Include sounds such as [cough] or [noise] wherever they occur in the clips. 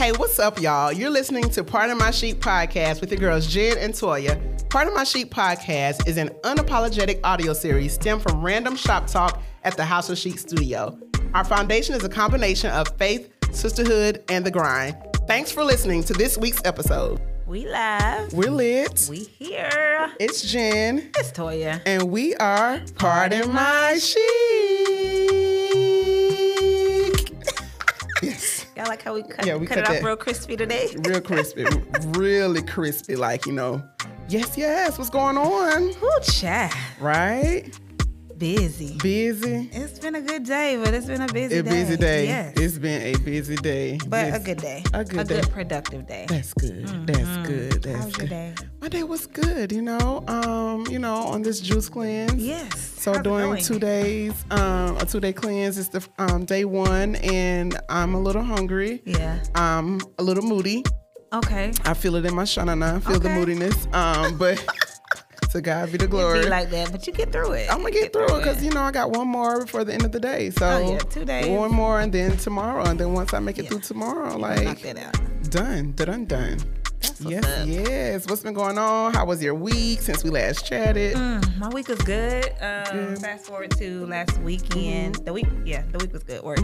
Hey, what's up, y'all? You're listening to Pardon My Sheep podcast with your girls Jen and Toya. Pardon My Sheep podcast is an unapologetic audio series stemmed from random shop talk at the House of Sheep studio. Our foundation is a combination of faith, sisterhood, and the grind. Thanks for listening to this week's episode. We live. We're lit. We here. It's Jen, It's Toya. and we are Pardon My Sheep. Y'all like how we cut, Yeah, we cut, cut it off real crispy today? [laughs] real crispy, really crispy. Like you know, yes, yes. What's going on? Ooh, chat. Right? Busy. Busy. It's been a good day, but it's been a busy A day. busy day. Yes. It's been a busy day. but Yes. a good day. A good day. A good productive day. That's good. That's good. That's Mm-hmm. How's your good. day? My day was good. You know, um, you know, on this juice cleanse. Yes. So How's going? two days, um, a two day cleanse is the um, day one, and I'm a little hungry. Yeah. I'm a little moody. Okay. I feel it in my shanana. I feel the moodiness. Um, but [laughs] to God be the glory. Be like that, but you get through it. I'm gonna get through it because you know I got one more before the end of the day. So Oh, yeah, two days. one more, and then tomorrow, and then once I make it through tomorrow, knock like that out. done, done, done. That's what's Yes, up. yes. What's been going on? How was your week since we last chatted? Mm, my week was good. Um, Fast forward to last weekend. Mm-hmm. The week, yeah, the week was good. Work.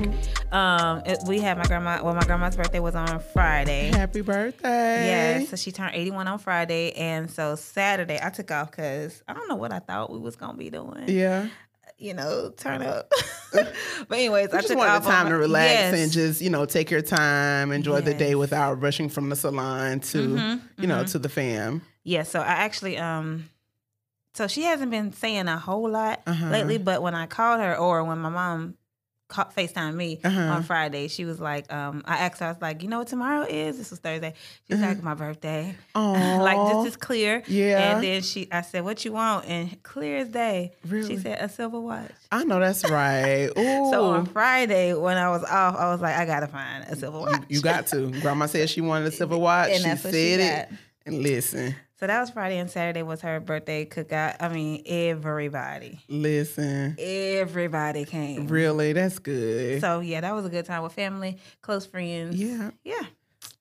Um, it- we had my grandma. Well, my grandma's birthday was on Friday. Happy birthday! Yeah, so she turned 81 on Friday, and so Saturday I took off because I don't know what I thought we was gonna be doing. Yeah. You know, turn up. [laughs] but anyways, I I just took wanted time to relax yes. and just you know take your time, enjoy the day without rushing from the salon to Mm-hmm, you know to the fam. Yeah, so I actually um so she hasn't been saying a whole lot Uh-huh. lately, but when I called her or when my mom FaceTime me Uh-huh. on Friday, she was like, um, I asked her, I was like, you know what tomorrow is? This was Thursday. She's like, my birthday. Uh-huh. [laughs] Like this is clear. Yeah. And then she I said, What you want? And clear as day. Really? She said a silver watch. I know that's [laughs] right. Ooh. So on Friday when I was off, I was like, I gotta find a silver watch. You got to. Grandma said she wanted a [laughs] silver watch. And she that's said she it. got. And listen, So that was Friday and Saturday was her birthday cookout. I mean, everybody. listen. Everybody came. Really, that's good. So yeah, that was a good time with family, close friends. yeah, Yeah.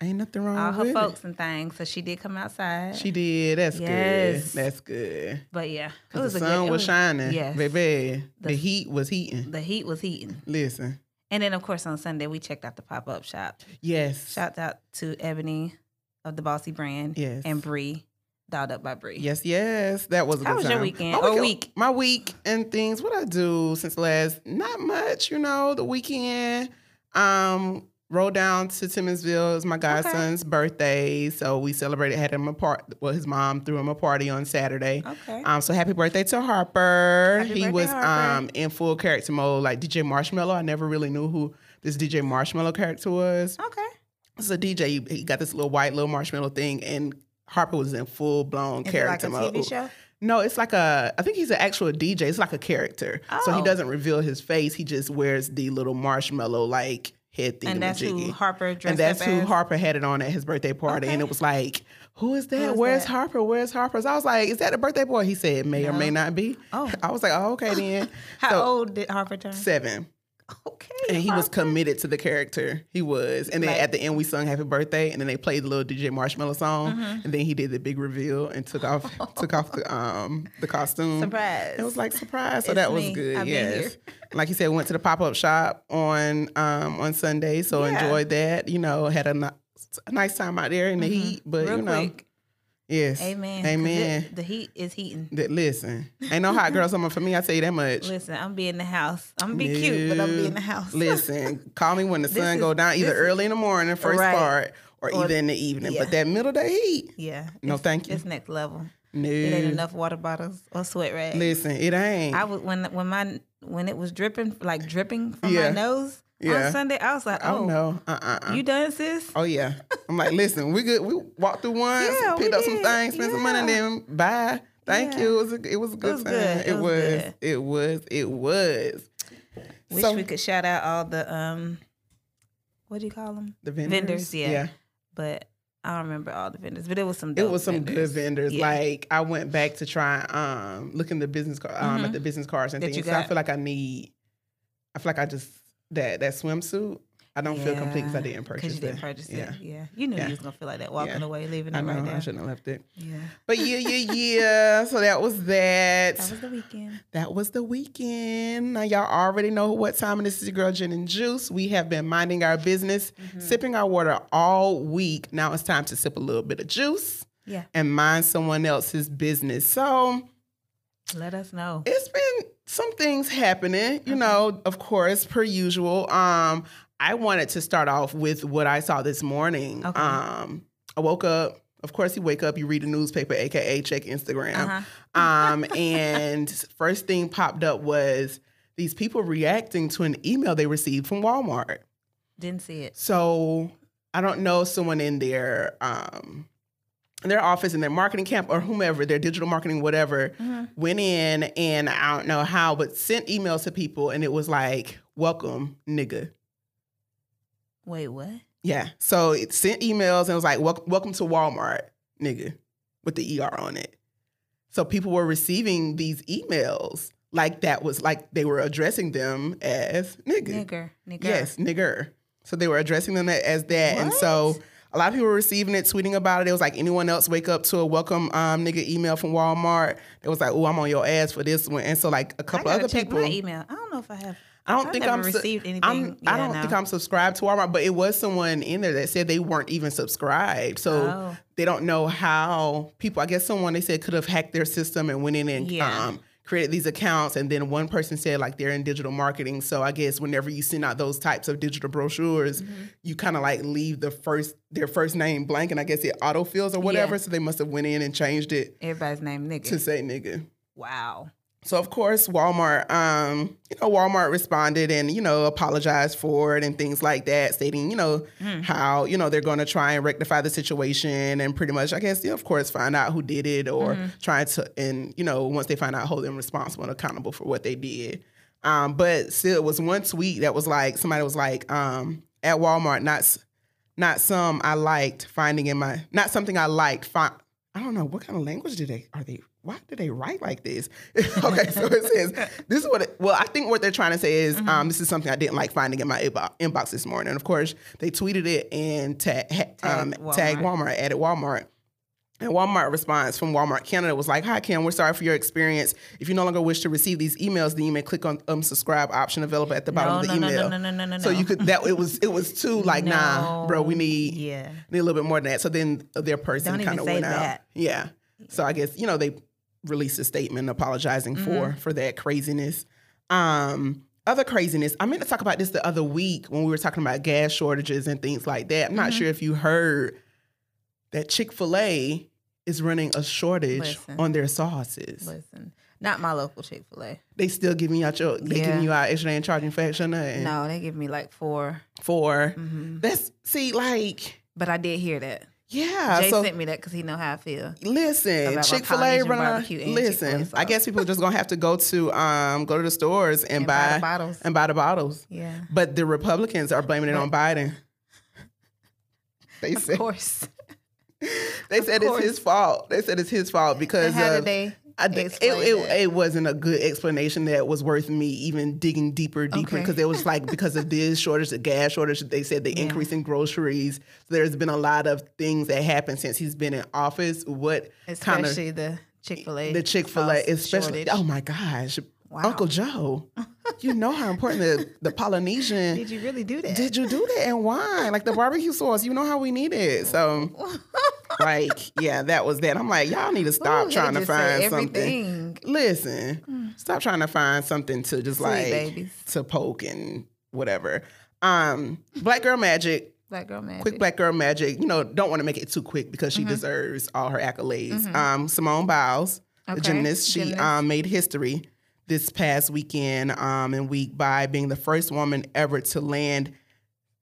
ain't nothing wrong with All her folks it. and things. So she did come outside. She did. That's Yes. good. That's good. but yeah. It was the a good- sun it was shining, Yes. baby. The, The- heat was heating. The heat was heating. Listen, And then of course on Sunday we checked out the pop up shop. yes, Shout out to Ebony of the Bossy brand. Yes. And Bree, dolled up by Bree. yes, yes. That was a How good was your weekend? My Or week? My week and things. What I do since last? Not much. You know, the weekend. Um. Rode down to Timmonsville. It was my godson's birthday, so we celebrated. Had him a part. Well, his mom threw him a party on Saturday. Okay. Um, so happy birthday to Harper. Happy he birthday, was Harper. um in full character mode, like DJ Marshmello. I never really knew who this DJ Marshmello character was. okay. It's a DJ. He, he got this little white little marshmallow thing, and Harper was in full blown like character a mode. TV show? No, it's like a. I think he's an actual DJ. It's like a character, so he Oh. doesn't reveal his face. He just wears the little marshmallow like head thing. And that's who Harper dressed and that's up who as? Harper had it on at his birthday party, and it was like, "Who is that? Who is Where's that? Harper? Where's Harper?" So I was like, "Is that the birthday boy?" He said, "May or may not be." Oh. [laughs] I was like, "Oh, okay then." [laughs] How So, old did Harper turn? Seven, [laughs] Okay. and he was committed to the character. He was, and then Like- at the end we sung "Happy Birthday," and then they played the little DJ Marshmello song, Mm-hmm. and then he did the big reveal and took off [laughs] took off the um the costume. Surprise. It was like surprise, so It's that was me. good. I've yes, [laughs] like you said, went to the pop up shop on um on Sunday, so Yeah. enjoyed that. You know, had a, a nice time out there in the heat, but Mm-hmm. Real you know, quick. Yes, Amen. amen. it- the heat is heating. Listen, ain't no hot girl summer for me. I tell you that much. Listen, I'm be in the house. I'm be cute, but I'm be in the house. [laughs] Listen, call me when the sun is- go down, either early in the morning, first Right. part, or, Or- either in the evening. yeah. But that middle day heat, yeah. No, thank you. It's next level. no. It ain't enough water bottles or sweat rags. Listen, it ain't. I was when when my when it was dripping like dripping from Yeah. my nose Yeah. on Sunday. I was like, oh oh, no, uh uh you done, sis? Oh yeah. I'm like, listen, we good. We walked through once, Yeah, picked up some things, spent some money, and Yeah. then bye. Thank Yeah. you. It was a, it was a good time. It, It was. It was. It was. Wish So- we could shout out all the um, what do you call them? The vendors. Vendors, yeah. But I don't remember all the vendors, but it was some. It was some good vendors. Yeah. Like I went back to try um look in the business card um at the business cards and Mm-hmm. That things. So I feel like I need I feel like I just that that swimsuit. I don't feel complete because I didn't purchase Because you didn't it. purchase yeah. it. Yeah. You knew Yeah. you was gonna feel like that walking Yeah. away, leaving I it know right I shouldn't have left it. Yeah. But yeah, yeah, [laughs] yeah. So that was that. That was the weekend. That was the weekend. Now y'all already know what time is. This is your girl Jen and Juice. We have been minding our business, Mm-hmm. sipping our water all week. Now it's time to sip a little bit of juice Yeah. and mind someone else's business. So Let us know. it's been some things happening, you know, of course, per usual. Um, I wanted to start off with what I saw this morning. Okay. Um, I woke up. Of course, you wake up, you read the newspaper, aka check Instagram. Uh-huh. Um, [laughs] and first thing popped up was these people reacting to an email they received from Walmart. Didn't see it. So I don't know someone in there. um their office in their marketing camp or whomever, their digital marketing, whatever, Mhm. went in and I don't know how, but sent emails to people and it was like, welcome, nigga. Wait, what? Yeah. So it sent emails and it was like, "Wel- welcome to Walmart, nigga, with the ER on it. So people were receiving these emails like that was like they were addressing them as nigga. Nigger. Nigger. Yes, nigger. So they were addressing them as that. And so What? A lot of people were receiving it, tweeting about it. It was like anyone else wake up to a welcome um, nigga email from Walmart. It was like, oh, I'm on your ass for this one. And so like a couple other check people. my email. I don't know if I have. I don't I've think I'm received anything. I'm, I don't no. think I'm subscribed to Walmart, but it was someone in there that said they weren't even subscribed. So Oh. they don't know how people. I guess someone they said could have hacked their system and went in and Yeah. um, created these accounts. And then one person said like they're in digital marketing. So I guess whenever you send out those types of digital brochures, Mm-hmm. you kind of like leave the first their first name blank, and I guess it autofills or whatever. Yeah. So they must have went in and changed it Everybody's name nigga. to say nigga. wow. So of course, Walmart, um, you know, Walmart responded and you know apologized for it and things like that, stating you know how you know they're going to try and rectify the situation and pretty much, I guess, yeah, of course, find out who did it or try to and you know once they find out, hold them responsible and accountable for what they did. Um, but still, it was one tweet that was like somebody was like, um, at Walmart, not not some I liked finding in my not something I liked. Fi- I don't know what kind of language did they are they why do they write like this? [laughs] okay, so it says [laughs] this is what. It, well, I think what they're trying to say is um, this is something I didn't like finding in my inbox this morning. And of course, they tweeted it and ta- ha- um, Tagged tagged Walmart. Walmart, added Walmart. And Walmart response from Walmart Canada was like, "Hi Kim, we're sorry for your experience. If you no longer wish to receive these emails, then you may click on unsubscribe option available at the bottom No, of the no, no, email. no, no, no, no, So you could that it was it was too like, nah, bro, we need Yeah. need a little bit more than that. So then their person kind of went out. Yeah. So I guess you know they released a statement apologizing for Mm-hmm. for that craziness. Um, other craziness. I meant to talk about this the other week when we were talking about gas shortages and things like that. I'm not Mm-hmm. sure if you heard that Chick Fil A is running a shortage Listen. on their sauces. Listen, not my local Chick Fil A. They still giving you out your they Yeah. giving you out extra and charging for extra nut No, they give me like four. for hmm that's see like But I did hear that. Yeah Jay so sent me that because he know how I feel. Listen, Chick Fil A running. Listen, I guess people are just gonna have to go to um go to the stores and, And buy buy, the bottles. and buy the bottles. Yeah, But the Republicans are blaming it on Biden. [laughs] They of said course. [laughs] they said it's his fault. They said it's his fault because And how did they? I did, it, it, it wasn't a good explanation that was worth me even digging deeper, deeper Okay. because it was like because of this shortage, the gas shortage. They said the Yeah. increase in groceries. So there's been a lot of things that happened since he's been in office. What kind of the Chick Fil A. the Chick Fil A, especially. Oh my gosh, Wow. Uncle Joe, you know how important the, the [laughs] Polynesian. Did you really do that? Did you do that and why? Like the barbecue sauce, you know how we need it. So, [laughs] like, yeah, that was that. I'm like, y'all need to stop Ooh, trying to find something. Listen, stop trying to find something to just Sweet like babies. to poke and whatever. Um, Black Girl Magic Black girl magic. quick black girl magic you know don't want to make it too quick because Mm-hmm. she deserves all her accolades um simone biles the gymnast she gymnast. um made history this past weekend um and week by being the first woman ever to land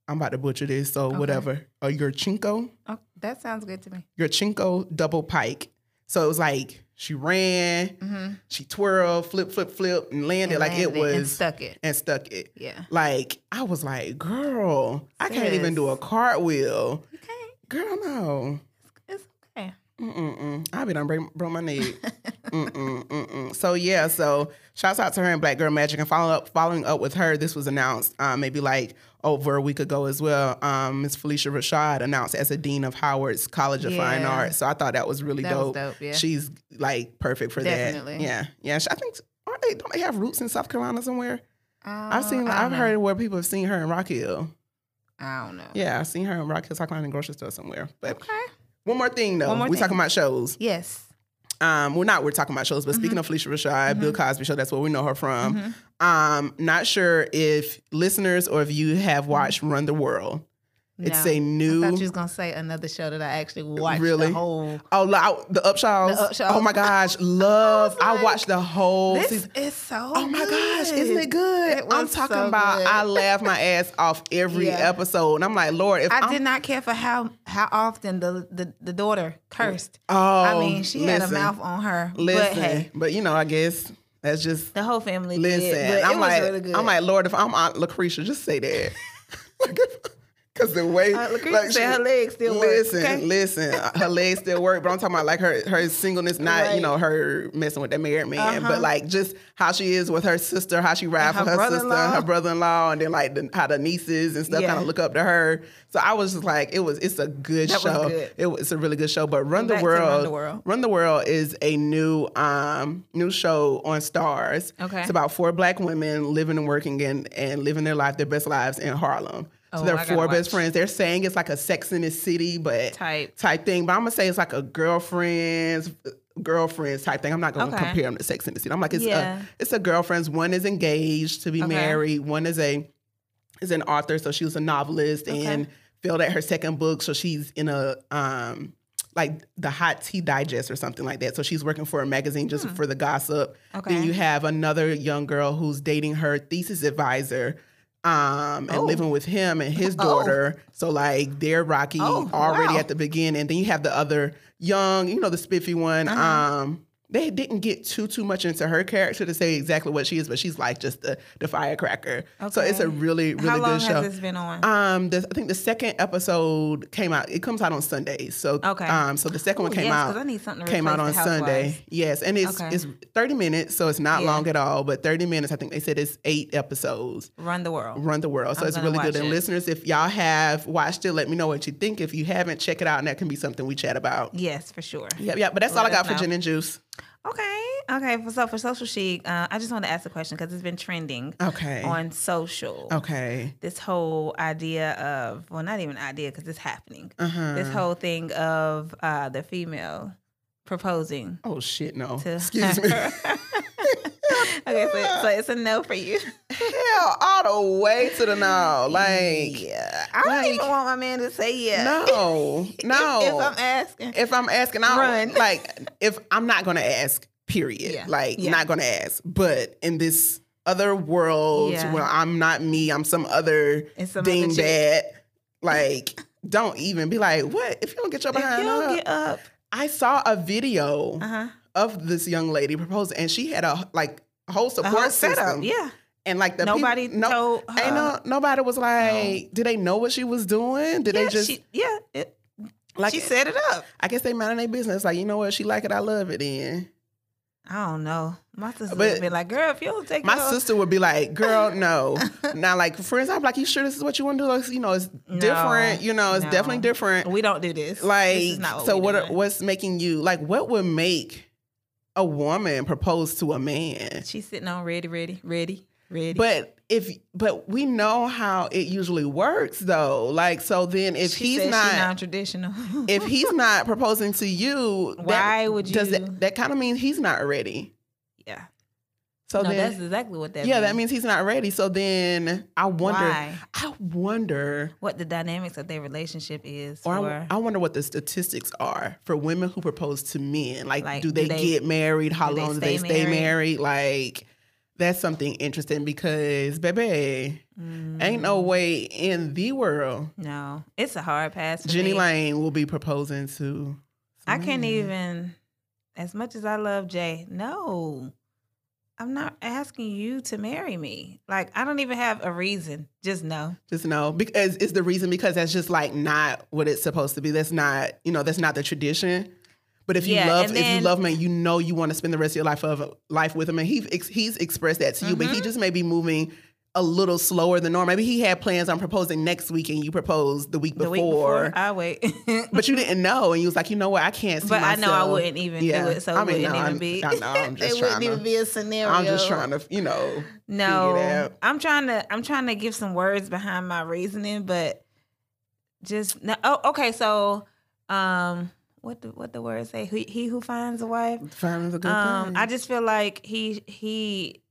i'm about to butcher this so whatever a Yurchenko Oh, that sounds good to me. Yurchenko double pike so it was like she ran she twirled flip flip flip and landed Mm-hmm. And like it landed and was stuck it. and stuck it Yeah. like I was like, girl, I can't even do a cartwheel. You can't. Girl, no. It's okay. Mm-mm-mm. I be done break, broke my. Mm-mm, mm-mm. So yeah, so shouts out to her and Black Girl Magic and following up following up with her. This was announced um, maybe like over a week ago as well. Um, Miss Phylicia Rashad announced as a dean of Howard's College of Fine Arts. So I thought that was really That was dope. dope, yeah. She's like perfect for Definitely. that. Yeah, yeah. I think aren't they? Don't they have roots in South Carolina somewhere? I've Uh, seen. I've know. heard where people have seen her in Rock Hill. I don't know. Yeah, I've seen her in Rock Hill, South Carolina grocery store somewhere. But Okay. One more thing though, One more we thing. talking about shows. Yes. Um, well, not we're talking about shows, but Mm-hmm. speaking of Phylicia Rashad, Bill Cosby show, that's where we know her from. Um, not sure if listeners or if you have watched Run the World. It's. No. a new. I thought you was gonna say another show that I actually watched. Really? The whole. Oh, the Upshaws. The Upshaws. Oh my [laughs] gosh, love! I, like, watched the whole This season. is so. Oh my gosh, isn't it good? It I'm talking so about. good. I laugh my [laughs] ass off every Yeah. episode, and I'm like, Lord, if I I'm, did not care for how how often the the, the daughter cursed. Oh, I mean, she had a mouth on her. Listen, But hey, but you know, I guess that's just the whole family Listen, did. But I'm like, really. I'm like, Lord, if I'm Aunt Lucretia, just say that. [laughs] Because the way, Lucretia said her legs still work, listen, okay? listen, uh, her legs still work. But I'm talking about like her her singleness, not you know her messing with that married man, Uh-huh. but like just how she is with her sister, how she ride And for her her sister, her brother-in-law, and then like the, how the nieces and stuff Yeah. kind of look up to her. So I was just like, it was, it's a good That was show. good. It was a really good show. But Run the to Run the World. Run the World is a new um new show on Starz. Okay. It's about four black women living and working and, and living their life, their best lives in Harlem. So Oh, they're I four best watch. friends. They're saying it's like a Sex in the City, but Type. type thing. But I'm gonna say it's like a girlfriends girlfriends type thing. I'm not gonna Okay. compare them to Sex in the City. I'm like it's Yeah. a it's a girlfriends. One is engaged to be Okay. married. One is a is an author, so she was a novelist and failed at her second book, so she's in a um like the hot tea digest or something like that. So she's working for a magazine just for the gossip. Okay. Then Hmm. You have another young girl who's dating her thesis advisor. Um, and Oh. living with him and his Oh. daughter. So like they're rocky Oh, already wow. at the beginning. And then you have the other young, you know, the spiffy one. Uh-huh. Um, they didn't get too too much into her character to say exactly what she is, but she's like just the the firecracker. So it's a Okay. really really How long good show. has this been on? Um, the, I think the second episode came out. It comes out on Sundays. So Okay. Um, so the second one came yes, out. I need something to came out on Sunday. Yes, and it's Okay. it's thirty minutes, so it's not Yeah. long at all. But thirty minutes, I think they said it's eight episodes. Run the world. Run the world. So I'm it's really good. watch And listeners, if y'all have watched it, let me know what you think. If you haven't, check it out, and that can be something we chat about. Yes, for sure. Yep, yep. But that's Let all I got us for know. gin and juice. Okay. Okay. For, so for social chic, uh, I just want to ask a question because it's been trending Okay. on social. Okay. This whole idea of well, not even idea because it's happening. Uh-huh. This whole thing of uh, the female proposing. Oh shit, no. To Excuse [laughs] me. [laughs] [laughs] okay, so, so it's a no for you. Hell, all the way to the no. Like, yeah, I don't even want my man to say yeah. no, [laughs] no. if, if I'm asking, if I'm asking, I Run. [laughs] like if I'm not gonna ask. Period. Yeah. Like Yeah. not gonna ask. But in this other world Yeah. where I'm not me, I'm some other It's some other ding chick. dad. Like, don't even be like, what? If you don't get your if behind you don't up. get up, I saw a video uh huh, of this young lady proposing, and she had a like whole support whole system. setup. Yeah, And like the nobody people, no, told her. ain't no nobody was like, did they know what she was doing? Did yeah, they just she, yeah, it, like? she set it up. I guess they minding their business. Like, you know what? She like it. I love it. Then I don't know. My sister But would be like, "Girl, if you don't take my sister would be like, "Girl, [laughs] no." now, like for instance, I'm like, "You sure this is what you want to do?" Like, you know, it's No, different. You know, it's no. definitely different. we don't do this. This Like, is not what so what? Are, what's making you like? What would make a woman propose to a man? She's sitting on ready, ready, ready, ready. But if but we know how it usually works though. Like so then if she he's not non-traditional. if [laughs] he's not proposing to you, Why that, would does you- that, that kind of means he's not ready? yeah, So no, then that's exactly what that. yeah, means. that means he's not ready. So then I wonder Why? I wonder what the dynamics of their relationship is. or for, I, I wonder what the statistics are for women who propose to men. Like, Like, do they, do they- get married? How do long do they stay married? married? Like that's something interesting because baby, ain't no Mm. way in the world no, it's a hard pass. Jenny me. Lane will be proposing to. I can't Mm. even. As much as I love Jay, no. I'm not asking you to marry me. Like I don't even have a reason. Just no. Just no, because is the reason because that's just like not what it's supposed to be. That's not, you know, that's not the tradition. But if you Yeah, love, and if you love him, and you know you want to spend the rest of your life of life with him, and he ex- he's expressed that to you, but he Mm-hmm. just may be moving a little slower than normal. Maybe he had plans on proposing next week, and you proposed the week The before. week before, I wait. [laughs] but you didn't know, and you was like, you know what, I can't see But I know I wouldn't even Yeah. do it, so I it wouldn't no, even I'm- be. I know, I'm [laughs] just it wouldn't to- even be a scenario. I'm just trying to, you know, No. I'm trying to. I'm trying to give some words behind my reasoning, but just no. Oh, okay. So, um, what the what the words say? He, he who finds a wife. Find a good Um, thing. I just feel like he he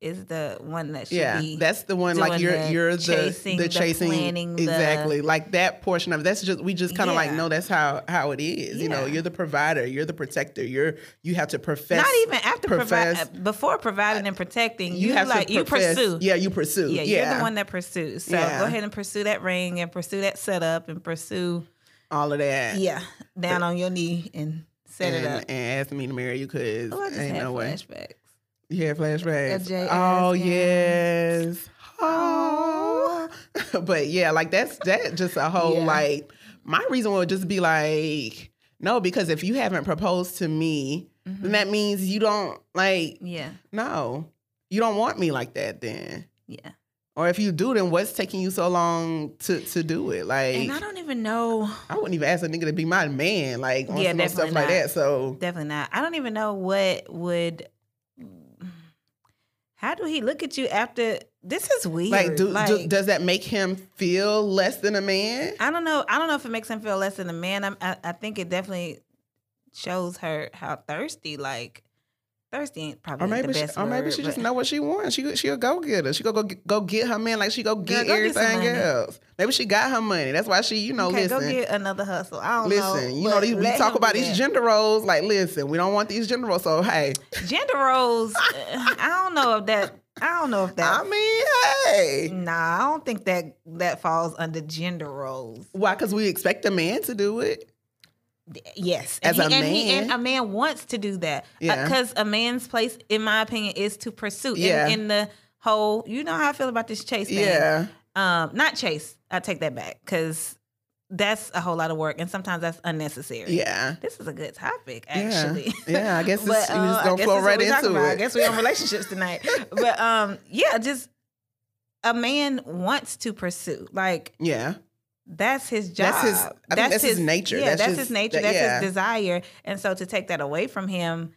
is the one that should yeah, be. that's the one. Like you're the you're the chasing, the the chasing planning, the- exactly like that portion of it, that's just we just kind of like Yeah. know that's how how it is. You know, you're the provider, you're the protector. You're you have to profess. not even after profess- provide before providing and protecting. You, have like to you pursue. Yeah, you pursue. Yeah, Yeah, you're the one that pursues. So Yeah. go ahead and pursue that ring and pursue that setup and pursue. all of that. Yeah, down on your knee and set and, it up. and ask me to marry you because Oh, ain't had no way. flashbacks. You had flashbacks. Jay oh yes. Oh. [laughs] but yeah, like that's that just a whole Yeah. like my reason would just be like no, because if you haven't proposed to me, Mm-hmm. then that means you don't like Yeah, no. You don't want me like that then. yeah. Or if you do, then what's taking you so long to to do it? Like And I don't even know. I wouldn't even ask a nigga to be my man, like on Yeah, some no definitely like not. that. So Definitely not. I don't even know what would. How do he look at you after? This is weird. like, do, do does that make him feel less than a man? I don't know. I don't know if it makes him feel less than a man. I'm, I I think it definitely shows her how thirsty. Like thirsty ain't probably Or maybe, the she, best or maybe she just know what she wants. She she a go getter. She go go get, go get her man like she go get go everything money. else. Maybe she got her money. That's why she you know okay, listen. go get another hustle. I don't know. Listen, you know these, we talk about these gender roles. Like, listen, we don't want these gender roles. So hey, gender roles. uh, [laughs] I don't know if that. I don't know if that. I mean, hey, Nah, I don't think that that falls under gender roles. why? Because we expect a man to do it. Yes, As and a he, and, he, and man. a man wants to do that. Yeah. because a man's place, in my opinion, is to pursue. In- Yeah. In, the whole, you know how I feel about this chase thing. Yeah, Um, not chase. I take that back because that's a whole lot of work, and sometimes that's unnecessary. yeah, This is a good topic, actually. Yeah, I guess [laughs] But, it's, uh, just I gonna flow right into about. I it. guess we're on relationships tonight. [laughs] but um, yeah, just a man wants to pursue. Like Yeah, that's his job. That's his- I think that's his nature. Yeah, That's that's, just- his nature. that- that's yeah. his desire. And so to take that away from him,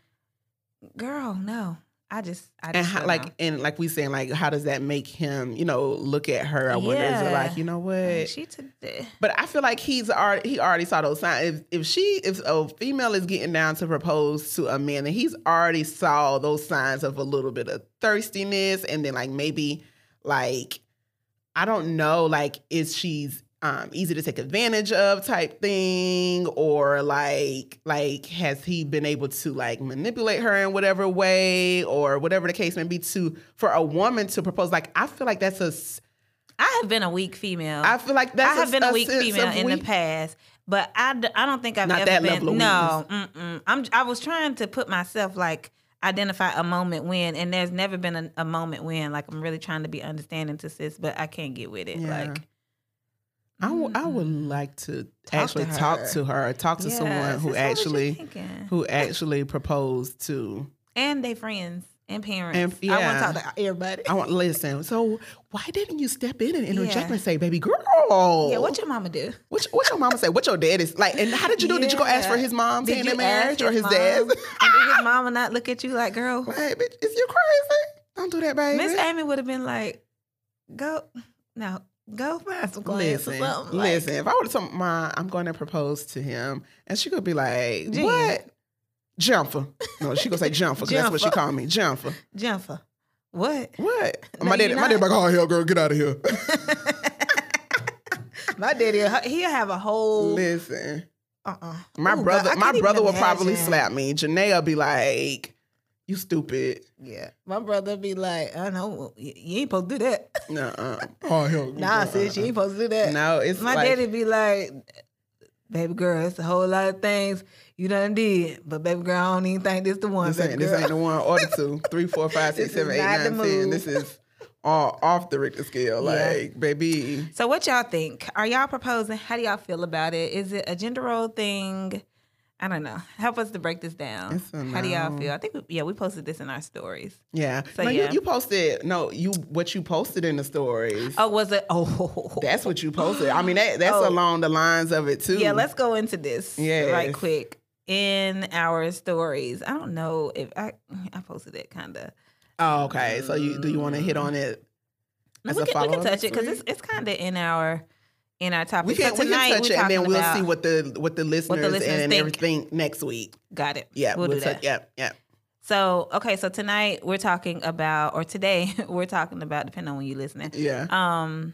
girl, no. I just, I and how, like know. and like we saying like how does that make him you know look at her i wonder is it Yeah. like you know what she took the, but i feel like he's already he already saw those signs if if she if a female is getting down to propose to a man then he's already saw those signs of a little bit of thirstiness and then like maybe like i don't know like is she's um, easy to take advantage of type thing or like like has he been able to like manipulate her in whatever way or whatever the case may be to for a woman to propose like i feel like that's a i have been a weak female. i feel like that's I have been a weak female in the past, but I, d- I don't think I've Not ever that been. level of no, mm-mm. I'm I was trying to put myself like identify a moment when, and there's never been a, a moment when. Like I'm really trying to be understanding to sis, but I can't get with it. Yeah. Like I would I would like to Talk actually to talk to her, talk to Yeah, someone who sis, what was you actually who actually proposed to. and they friends and parents. And- I want to talk to everybody. I want to listen. So why didn't you step in and interject Yeah. and say, "Baby girl"? yeah, what your mama do? What, what your mama say? What your dad is like? And how did you do? it? Did you go ask for his mom Did saying you marriage or his mom? dad's? and did his mama not look at you like, girl? [laughs] Like, bitch, is you crazy? Don't do that, baby. Miss Amy would have been like, go, no, go find some clients Listen, something. Like, listen. If I would have told my, I'm going to propose to him, and she could be like, Jen. "What, Jumper?" No, she gonna say Jumper because that's what she Jumper. called me, Jumper. Jennifer, what? What? [laughs] No, my daddy, my daddy, like, oh hell, girl, get out of here. [laughs] [laughs] My daddy, he'll have a whole. Listen, Uh-uh. my Ooh, brother, my brother will probably slap me. Janae will be like, "You stupid." Yeah, my brother be like, I know you you ain't supposed to do that. Nuh-uh. Oh hell, [laughs] nah, sis, you ain't uh-uh. supposed to do that. No, it's My like, daddy be like, baby girl, it's a whole lot of things you done did, but baby girl, I don't even think this the one. This ain't, this ain't the one or the two, [laughs] three, four, five, six, This is eight, the nine, ten. move. This is all off the Richter scale. Yeah. Like, baby, So what y'all think? Are y'all proposing? How do y'all feel about it? Is it a gender role thing? I don't know. Help us to break this down. How do y'all feel? I think we, yeah, we posted this in our stories. Yeah. So, no, yeah. You, you posted no, you what you posted in the stories. Oh, was it? [laughs] Oh, That's what you posted. I mean, that, that's Oh. along the lines of it too. yeah. Let's go into this Yes. right quick in our stories. I don't know if I I posted it kind of. Oh, okay. So you do you want to hit on it? Mm. As we, a can, we can touch it because it's it's kind of in our in our topic. We can, but we can touch it and then we'll see what the what the listeners, listeners and think. everything next week. Got it. Yeah, we'll, do touch- that. Yeah, yeah. So okay, so tonight we're talking about, or today [laughs] we're talking about, depending on when you're listening. Yeah. Um,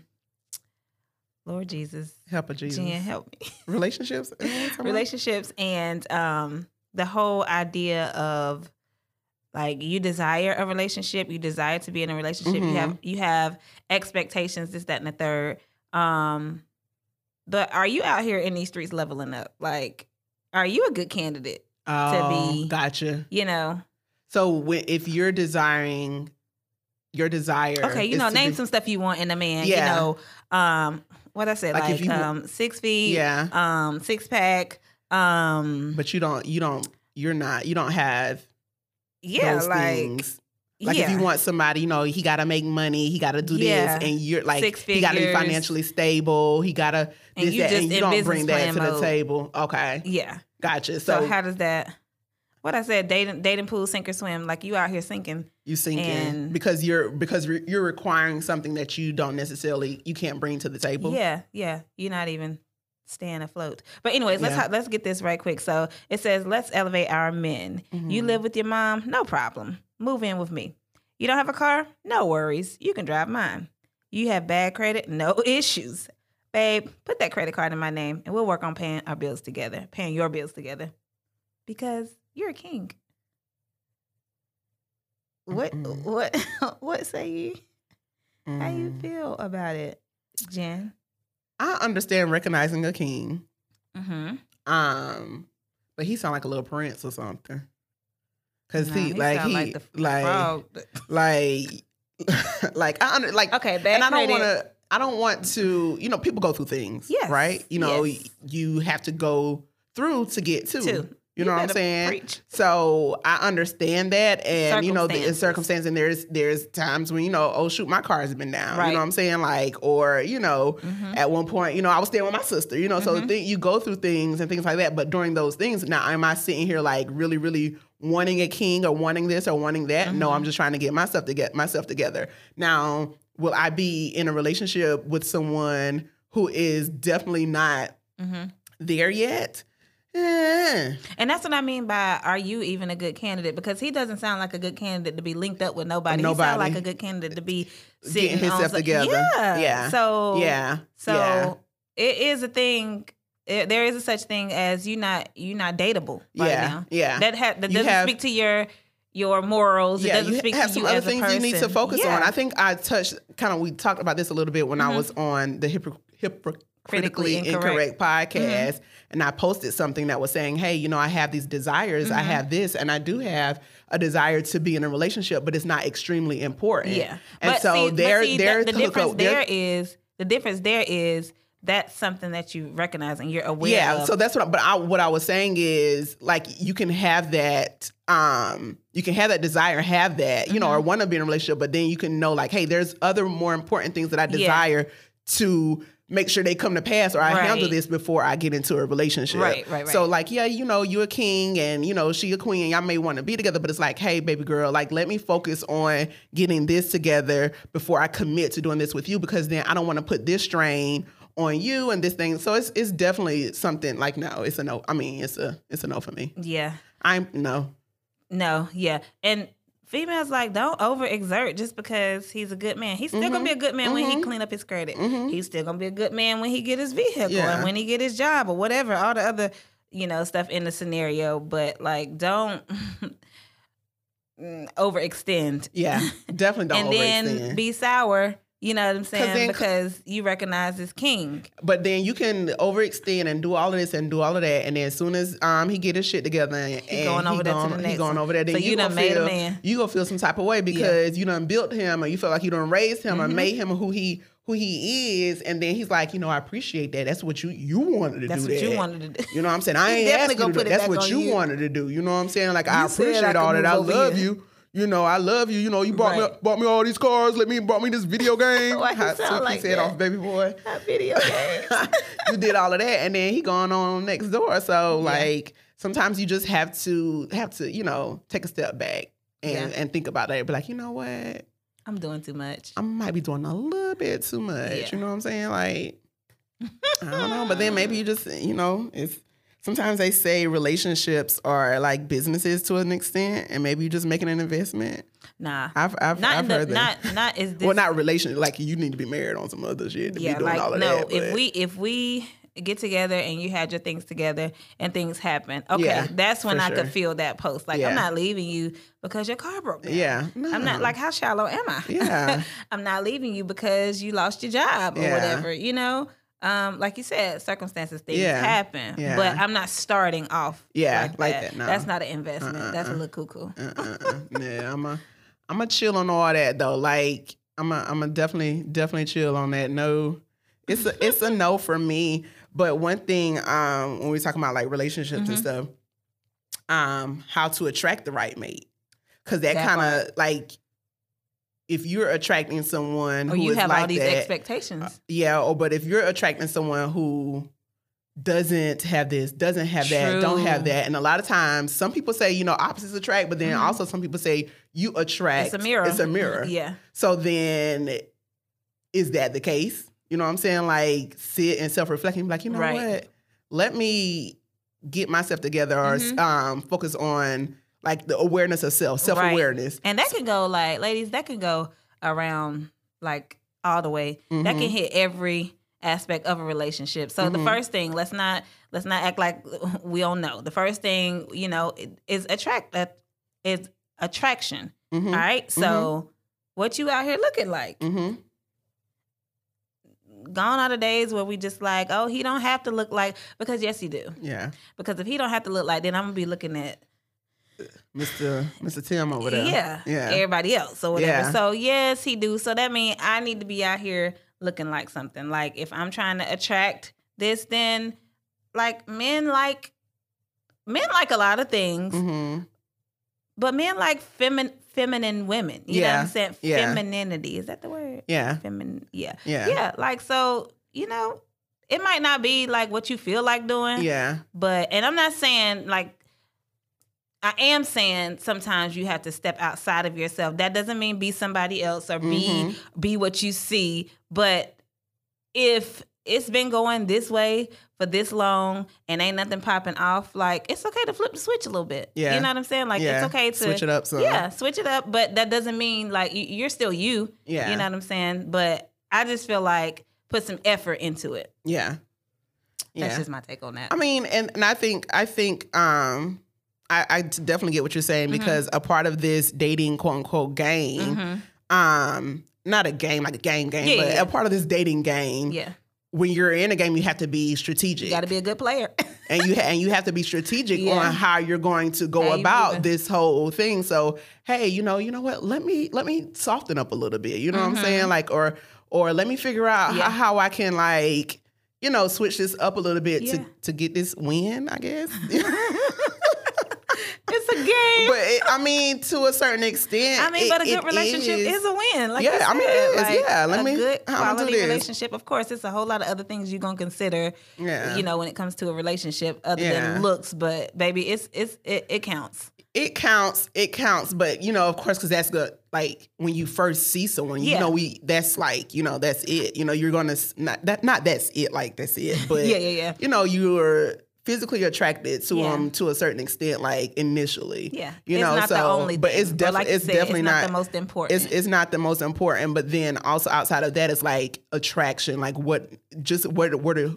Lord Jesus, Help a Jesus. Jen, help me. [laughs] Relationships. Is that what we're talking about? relationships and um the whole idea of like you desire a relationship you desire to be in a relationship you have you have expectations this that and the third um but are you out here in these streets leveling up like are you a good candidate Oh, be- gotcha. you know So if you're desiring your desire, okay you know name be- some stuff you want in a man Yeah. you know um what i said Like like, if you um six feet Yeah, um six pack um but you don't. You don't. You're not. You don't have yeah like things. Like yeah. if you want somebody, you know, he got to make money, he got to do Yeah. this, and you're like, Six he got to be financially stable, he got to And this, you that, and you don't bring that to the table. Okay, yeah gotcha. So, So, how does that? What I said, dating, dating pool, sink or swim. Like you out here sinking. you sinking because you're because re- you're requiring something that you don't necessarily you can't bring to the table. Yeah, yeah. You're not even staying afloat. But anyways, let's Yeah. ha- let's get this right quick. So it says, let's elevate our men. You Mhm. live with your mom, no problem. Move in with me. You don't have a car? No worries. You can drive mine. You have bad credit? [laughs] No issues. Babe, put that credit card in my name and we'll work on paying our bills together, paying your bills together. Because you're a king. What Mm-mm. what [laughs] what say you? How you Mm. feel about it, Jen? I understand recognizing a king, Mm-hmm. um, but he sound like a little prince or something. Cause Nah, he, like he the like [laughs] like [laughs] like I under like Okay, and I don't want to. I don't want to. You know, people go through things. Yes, Right. You know, yes. you have to go through to get to. Two. You know what I'm saying? Preach. So I understand that, and you know, the circumstance, and there's there's times when you know, oh shoot, my car has been down. Right. You know what I'm saying? Like, or you know, Mhm. at one point, you know, I was staying with my sister. You know, so the Mhm. thing you go through things and things like that. But during those things, now am I sitting here like really, really wanting a king or wanting this or wanting that? No, Mhm. I'm just trying to get myself to get myself together. Now, will I be in a relationship with someone who is definitely not hmm there yet? Eh. And that's what I mean by are you even a good candidate? Because he doesn't sound like a good candidate to be linked up with nobody. He Nobody. sound like a good candidate to be sitting Getting himself some- together. Yeah. Yeah. So Yeah. So yeah. it is a thing. It, there is a such thing as you not you not dateable right yeah. now. Yeah. That ha- that doesn't have- speak to your your morals. it yeah, doesn't you speak have to some you other things person. you need to focus Yeah. on. I think I touched kind of we talked about this a little bit when I Mhm. was on the hypocr- hypocritically Critically incorrect, Incorrect. Mm-hmm. podcast, and I posted something that was saying, "Hey, you know, I have these desires, I Mhm. have this, and I do have a desire to be in a relationship, but it's not extremely important." Yeah. and but so see, but see, they're the, the difference there is the difference there is that's something that you recognize and you're aware yeah of. so that's what I, but I, what i was saying is like you can have that um you can have that desire have that you know or Mm-hmm. want to be in a relationship but then you can know like hey there's other more important things that i Yeah. desire to make sure they come to pass or i handle this before i get into a relationship Right, right, right. so like yeah you know you're a king and you know she a queen and y'all may want to be together but it's like hey baby girl like let me focus on getting this together before i commit to doing this with you because then i don't want to put this strain on you and this thing. So it's it's definitely something like no, it's a no. I mean, it's a it's a no for me. yeah. I'm no. No, yeah. And females like don't overexert just because he's a good man. He's still gonna Mhm. be a good man when he Mhm. clean up his credit. Mhm. He's still gonna be a good man when he get his vehicle Yeah. and when he get his job or whatever, all the other, you know, stuff in the scenario. But like don't [laughs] overextend. Yeah, definitely [laughs] don't and then overextend. be sour You know what I'm saying? because you recognize this king. But then you can overextend and do all of this and do all of that, and then as soon as um he get his shit together and, and going over there to the he next going over there, then So you, you gonna done made a feel man. you gonna feel some type of way because you done built him or you feel like you done raised him Mm-hmm. or made him who he who he is, and then he's like, you know, I appreciate that. That's what you you wanted to That's do. That's what you wanted to do. You know what I'm saying? I [laughs] ain't definitely asking gonna to put do it That's what you, you. wanted to do. You know what I'm saying? Like I You I appreciate all that. I love here. you. You know, I love you. You know, you brought me Right. brought me all these cars. Let me brought me this video game. [laughs] Why you How sound like said that? off, baby boy. [laughs] That video game. [laughs] you did all of that, and then he going on next door. So like sometimes you just have to have to you know take a step back and Yeah. and think about that. Be like, you know what, I'm doing too much. I might be doing a little bit too much. Yeah. You know what I'm saying? Like I don't know, but then maybe you just you know it's. Sometimes they say relationships are like businesses to an extent, and maybe you're just making an investment. Nah. I've I've, not I've in the, heard that. not not is this well, not relation. Like you need to be married on some other shit to yeah, be doing like all of no, that. if we if we get together and you had your things together and things happen, okay, Yeah, that's when I sure. could feel that post. Like Yeah. I'm not leaving you because your car broke down. yeah, I'm not like how shallow am I? Yeah. [laughs] I'm not leaving you because you lost your job or Yeah. whatever. You know, um, like you said, circumstances things Yeah. happen, Yeah. but I'm not starting off. Yeah, like, like that. that, no. That's not an investment. That's a Uh-uh. little cuckoo. uh-uh. yeah, I'm a, I'm a chill on all that though. Like I'm a, I'm a definitely, definitely chill on that. No, it's a, it's a no for me. But one thing, um, when we talking about like relationships Mm-hmm. and stuff, um, how to attract the right mate, because that, That kind of like, if you're attracting someone Or who you have like all these that, expectations. yeah, or but if you're attracting someone who doesn't have this, doesn't have that, don't have that, and a lot of times some people say you know opposites attract, but then Mhm. also some people say you attract. It's a mirror. It's a mirror. [laughs] Yeah. So then, is that the case? You know what I'm saying? Like sit and self reflect and be like, you know Right. what? Let me get myself together or Mhm. um, focus on like the awareness of self, self awareness. And that can go like, ladies, that can go around like all the way. That Mhm. can hit every aspect of a relationship. So the Mhm. first thing, let's not let's not act like [laughs] we don't know. The first thing, you know, is attract uh, is attraction. Mm-hmm. All right. So what you out here looking like? Mm-hmm. Gone are the days where we just like, oh, he don't have to look like because yes, he do. Yeah, Because if he don't have to look like, then I'm gonna be looking at Mr. Mr. Tim over there. Yeah, yeah. everybody else or whatever. Yeah. So yes, he do. So that means I need to be out here looking like something. Like if I'm trying to attract this, then like men like men like a lot of things, Mm-hmm. but men like feminine feminine women. You know what Yeah, I'm saying? yeah. Femininity is that the word? Yeah, Feminine. Yeah. yeah, Yeah. Like so, you know, it might not be like what you feel like doing. yeah. But and I'm not saying like I am saying sometimes you have to step outside of yourself. That doesn't mean be somebody else or be Mhm. be what you see. But if it's been going this way for this long and ain't nothing popping off, like it's okay to flip the switch a little bit. Yeah. You know what I'm saying? Like yeah. it's okay to switch it up. Some. Yeah, switch it up. But that doesn't mean like you- you're still you. yeah, You know what I'm saying? But I just feel like put some effort into it. yeah, yeah. That's just my take on that. I mean, and, and I think I think um I, I definitely get what you're saying Mm-hmm. because a part of this dating quote unquote game, Mhm. um, not a game like a game game, Yeah, but yeah. a part of this dating game. Yeah. When you're in a game, you have to be strategic, You got to be a good player. [laughs] and you ha- and you have to be strategic Yeah. on how you're going to go How about this whole thing. So, hey, you know, you know what? Let me let me soften up a little bit. You know what I'm saying? Like, or or let me figure out Mm-hmm. How, how I can like. You know, switch this up a little bit Yeah. to, to get this win, I guess. [laughs] game. But it, I mean, to a certain extent, I mean, it- but a good relationship is, a win. Like Yeah, I mean, it is. Like, Yeah, let a me- good how I'ma do quality relationship. Of course, it's a whole lot of other things you're gonna consider. Yeah. You know, when it comes to a relationship, other Yeah. than looks. But baby, it's it's it, it counts. it counts. It counts. But you know, of course, because that's good. Like when you first see someone, you Yeah. know, we that's like you know that's it. You know, you're gonna not that not that's it. Like that's it. [laughs] But Yeah, yeah, yeah. You know, you're physically attracted to Yeah. them to a certain extent, like initially. Yeah, You it's know, not so the only. but thing. it's definitely like it's said, definitely it's not, not the most important. It's it's not the most important, but then also outside of that, it's like attraction. Like what, just where the where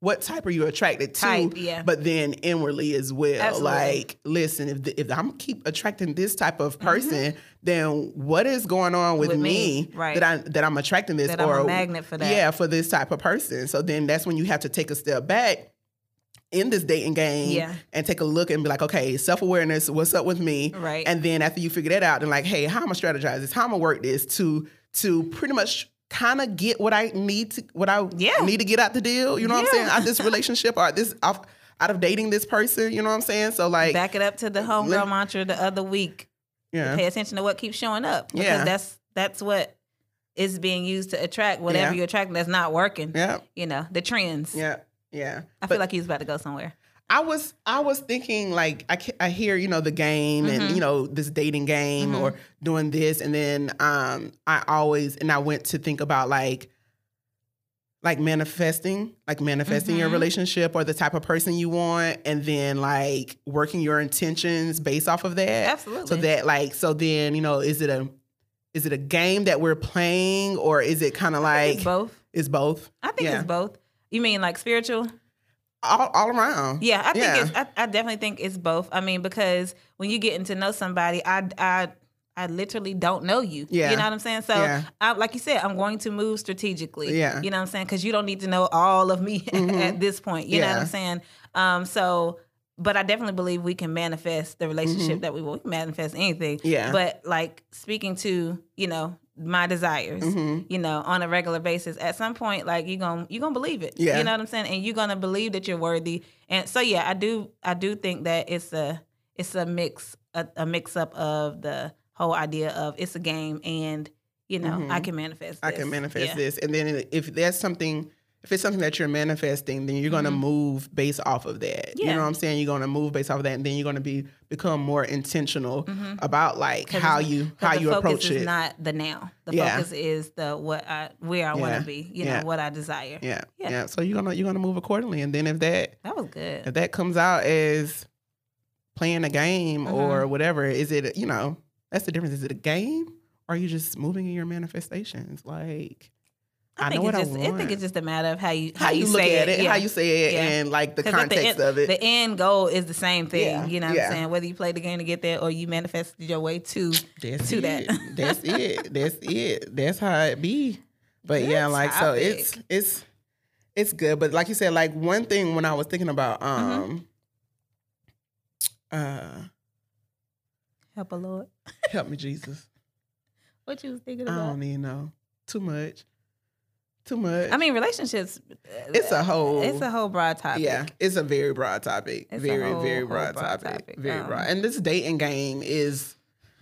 what type are you attracted to? Type, yeah. But then inwardly as well. Absolutely. Like, listen, if the, if I'm keep attracting this type of Mm-hmm. person, then what is going on with, With me, me, right. that I that I'm attracting this That or a magnet for that. Yeah, for this type of person. So then that's when you have to take a step back in this dating game Yeah. and take a look and be like, okay, self awareness, what's up with me? Right. And then after you figure that out, then like, hey, how am I strategize this? How am I work this to to pretty much kind of get what I need to what I Yeah. need to get out the deal. You know what I'm saying? Out this [laughs] relationship or this out, out of dating this person. You know what I'm saying? So like, Back it up to the homegirl Let- mantra the other week. yeah, Pay attention to what keeps showing up. Because Yeah. that's that's what is being used to attract whatever Yeah. you're attracting that's not working. yeah, You know, the trends. yeah, yeah. I But- feel like he's about to go somewhere. I was I was thinking like I, I hear you know the game and Mhm. you know this dating game Mhm. or doing this and then um I always and I went to think about like like manifesting like manifesting your Mhm. relationship or the type of person you want and then like working your intentions based off of that Absolutely. so that like so then you know is it a is it a game that we're playing or is it kind of like it's both. it's both I think Yeah. it's both. You mean like spiritual? all, all around Yeah, I think Yeah. it's. I, I definitely think it's both. I mean, because when you getting to know somebody, I, I, I literally don't know you. Yeah. you know what I'm saying. So, Yeah. I, like you said, I'm going to move strategically. Yeah. you know what I'm saying, because you don't need to know all of me Mhm. [laughs] at this point. You know what I'm saying. Um, so, but I definitely believe we can manifest the relationship Mhm. that we. We manifest anything. Yeah. But like speaking to you know my desires Mhm. you know, on a regular basis, at some point, like you're gonna you're gonna believe it. Yeah. You know what I'm saying? And you're gonna believe that you're worthy. And so yeah, I do I do think that it's a it's a mix a, a mix up of the whole idea of it's a game and you know, Mhm. I can manifest I can manifest Yeah. this. And then if there's something, if it's something that you're manifesting, then you're gonna move based off of that. Yeah. You Mm-hmm. Know what I'm saying? You're gonna move based off of that, and then you're gonna be become more intentional about like how you how the you focus approach is it. not the now. The Yeah. focus is the what I where I want to be. You Yeah. know what I desire. yeah, Yeah. yeah, So you're gonna you're gonna move accordingly, and then if that That was good. if that comes out as playing a game Mm-hmm. or whatever, is it you know that's the difference? Is it a game or are you just moving in your manifestations? Like I, I think know what it's I just I think it's just a matter of how you how, you, look say at it, Yeah. how you say it, Yeah. and like the context the end, of it. The end goal is the same thing. Yeah, You know what. I'm saying? Whether you play the game to get there or you manifested your way to. That's to it. that. That's it. [laughs] That's it. That's how it be. But Good yeah, like so it's it's it's good. But like you said, like one thing when I was thinking about Mm-hmm. um uh Help a Lord. help me Jesus. [laughs] What you was thinking about? I don't even know. Too much. Too much. I mean, relationships. It's a whole- It's a whole broad topic. yeah, it's a very broad topic. It's very, whole- very broad, broad topic. topic. Very Um, broad. And this dating game is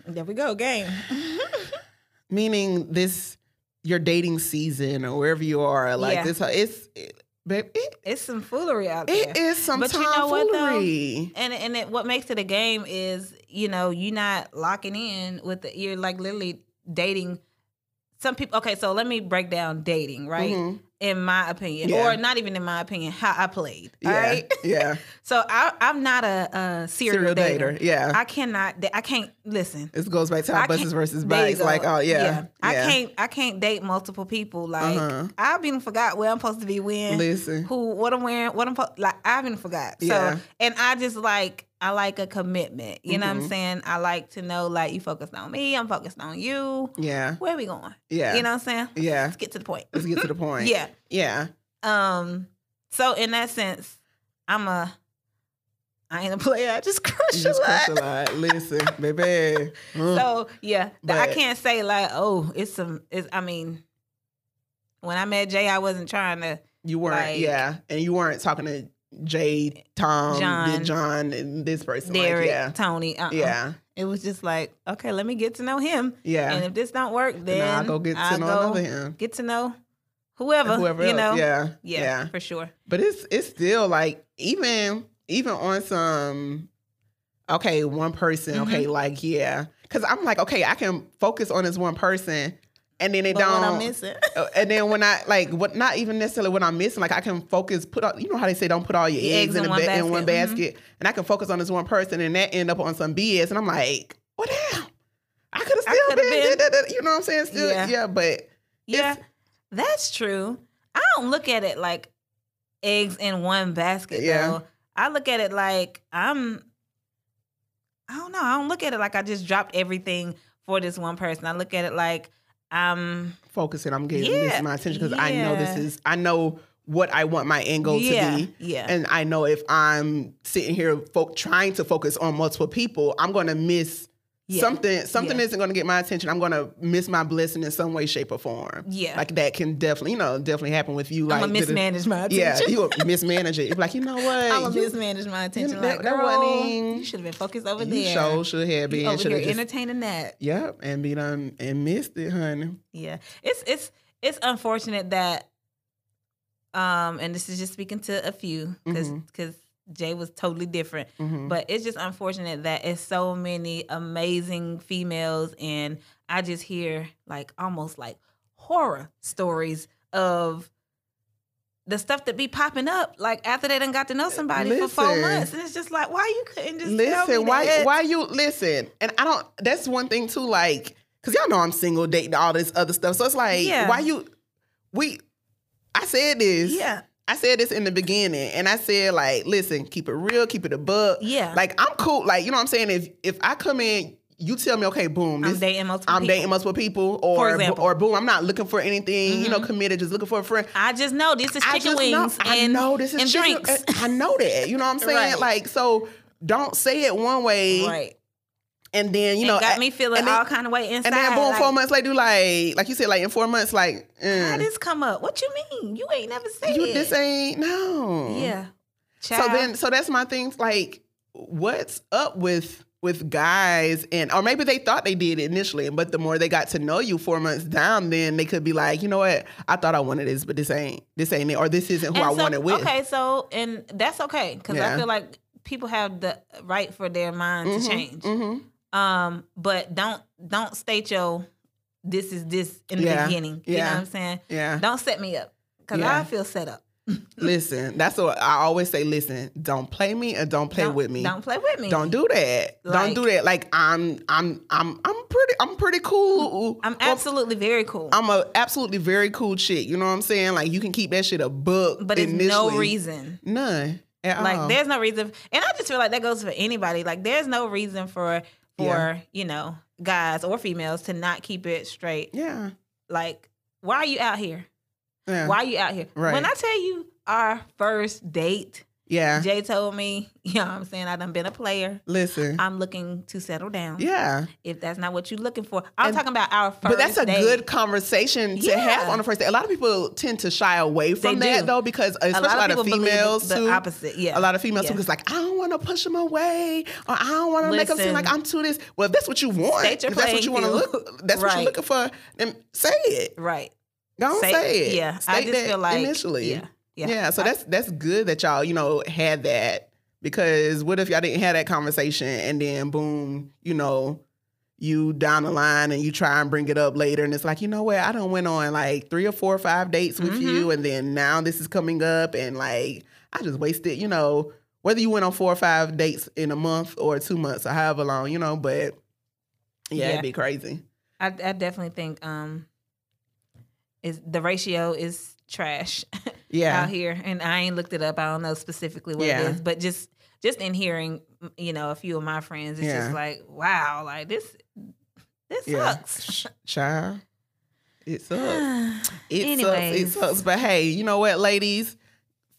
There we go. Game. [laughs] meaning this your dating season or wherever you are. Like Yeah. this it's it, babe, it, it's some foolery out there. It is some But you know what, though? and and it, what makes it a game is you know you're not locking in with the you're like literally dating some people okay so let me break down dating right Mhm. in my opinion Yeah. or not even in my opinion how i played Yeah, right [laughs] yeah. so I, i'm not a, a serial, Serial dater. dater. Yeah. i cannot i can't listen this goes back to I buses versus bikes. Like, oh yeah, I yeah. can't. I can't date multiple people. Like Uh-huh. I've been forgot where I'm supposed to be when, Listen. who, what I'm wearing, what I'm po- like. I've been forgot. So, Yeah. and I just like I like a commitment. You know what. I'm saying? I like to know like you focused on me. I'm focused on you. Yeah, Where we going? yeah, You know what I'm saying? yeah. Let's get to the point. Let's get to the [laughs] point. yeah. yeah. Um. So in that sense, I'm a. I ain't a player. I just [laughs] crush You a just lot. crush a lot. [laughs] Listen, baby. Mm. So yeah, th- I can't say like, oh, it's some. It's, I mean, when I met Jay, I wasn't trying to. you weren't, like- yeah, and you weren't talking to Jay, Tom, John, John, and this person. Derek, like, yeah, Tony. Uh-uh. yeah, It was just like, okay, let me get to know him. yeah. And if this don't work, then I'll go get to I'll know another him. Get to know whoever. Whoever you else. know. yeah, Yeah, yeah. for sure. But it's it's still like even even on some okay one person Mm-hmm. okay like yeah because I'm like okay I can focus on this one person and then it But don't what I'm missing. [laughs] uh, and then when I like what not even necessarily what I'm missing like I can focus put all you know how they say don't put all your The eggs, in, one ba- in one basket. Mhm. basket and I can focus on this one person and that end up on some BS and I'm like what damn I could have still been, been. da- da- da- you know what I'm saying still Yeah. yeah, but Yeah, that's true. I don't look at it like eggs in one basket. Yeah. Though. I look at it like I'm. I don't know. I don't look at it like I just dropped everything for this one person. I look at it like I'm. Focusing, I'm getting Yeah, this my attention because I know this is I know what I want my end goal yeah, to be. yeah, And I know if I'm sitting here fo- trying to focus on multiple people, I'm going to miss Yeah. something. Something Yeah. isn't going to get my attention. I'm going to miss my blessing in some way, shape, or form. Yeah. like that can definitely, you know, definitely happen with you. Like I'm gonna mismanage my attention. Yeah, you [laughs] mismanage it. You're like, you know what? I'm gonna mismanage my attention. like, that girl, you should have been focused over you there. sure should have You been. over Should here have just, entertaining that. yep, and be done and missed it, honey. Yeah, it's it's it's unfortunate that, um, and this is just speaking to a few because Mhm. Jay was totally different, Mhm. but it's just unfortunate that it's so many amazing females, and I just hear like almost like horror stories of. The stuff that be popping up, like after they done got to know somebody for four months, and it's just like, why you couldn't just Listen, why that? why you listen? And I don't. That's one thing too. Like, cause y'all know I'm single, dating all this other stuff. So it's like, Yeah. why you? We, I said this. Yeah, I said this in the beginning, and I said like, listen, keep it real, keep it a buck. yeah. Like I'm cool. Like you know what I'm saying. If if I come in, you tell me, okay, boom, I'm dating multiple. I'm people. dating multiple people, or For example. or boom, I'm not looking for anything, you know, mm-hmm. committed, just looking for a friend. I just know this is chicken just know, wings I and, know this is and chicken- drinks. I know that. You know what I'm saying? [laughs] Right. Like, so don't say it one way, right. And then you know, got me feeling then- all kind of way inside. and then boom, like, four months later, do like, like you said, like in four months, like, How mm, this come up? What you mean? You ain't never said you this ain't no. Yeah. So then, so that's my thing. Like, what's up with with guys, and or maybe they thought they did initially, but the more they got to know you four months down, then they could be like, you know what, I thought I wanted this, but this ain't this ain't it, or this isn't who And I so- wanted with. Okay, so and that's okay because Yeah. I feel like people have the right for their mind Mhm, to change. mhm. Um, but don't don't state your this is this in the Yeah, beginning. You know yeah. what I'm saying? Yeah. Don't set me up because Yeah. I feel set up. [laughs] Listen, that's what I always say. Listen, don't play me or don't play Don't- with me. Don't play with me. Don't do that. don't do that. Like I'm, I'm, I'm, I'm pretty, I'm pretty cool. I'm Well, absolutely very cool. I'm a absolutely very cool chick. You know what I'm saying? Like you can keep that shit a book. but it's no reason. None at Like all. there's no reason, and I just feel like that goes for anybody. Like there's no reason for for you know guys or females to not keep it straight. yeah, Like why are you out here? yeah, Why are you out here? Right. When I tell you our first date, yeah. Jay told me, [laughs] you know what I'm saying, I done been a player. Listen, I'm looking to settle down. yeah. If that's not what you're looking for. I'm And- talking about our first But that's a date. good conversation to Yeah. have on the first date. A lot of people tend to shy away from They that do. though, because especially a lot of people believe females the too. opposite. Yeah. A lot of females Yeah. too, because like I don't want to push them away, or I don't want to make them seem like I'm too this. Well, if that's what you want, State if that's what you want to look, that's what you're looking for. Then say it. Right. Don't say, Say- it. yeah, I just feel like- initially. yeah, yeah. yeah. So I- that's that's good that y'all you know had that because what if y'all didn't have that conversation and then boom, you know. You down the line and you try and bring it up later, and it's like, you know what? I don't went on like three or four or five dates with Mm-hmm. you, and then now this is coming up, and like I just wasted, you know, whether you went on four or five dates in a month or two months or however long, you know, but yeah, Yeah. it'd be crazy. I, I definitely think um is the ratio is trash [laughs] Yeah, out here and I ain't looked it up. I don't know specifically what Yeah. it is, but just just in hearing you know a few of my friends it's Yeah. just like wow, like this this yeah, sucks. Child, [sighs] it sucks. It Anyways. sucks. It sucks. But hey, you know what, ladies,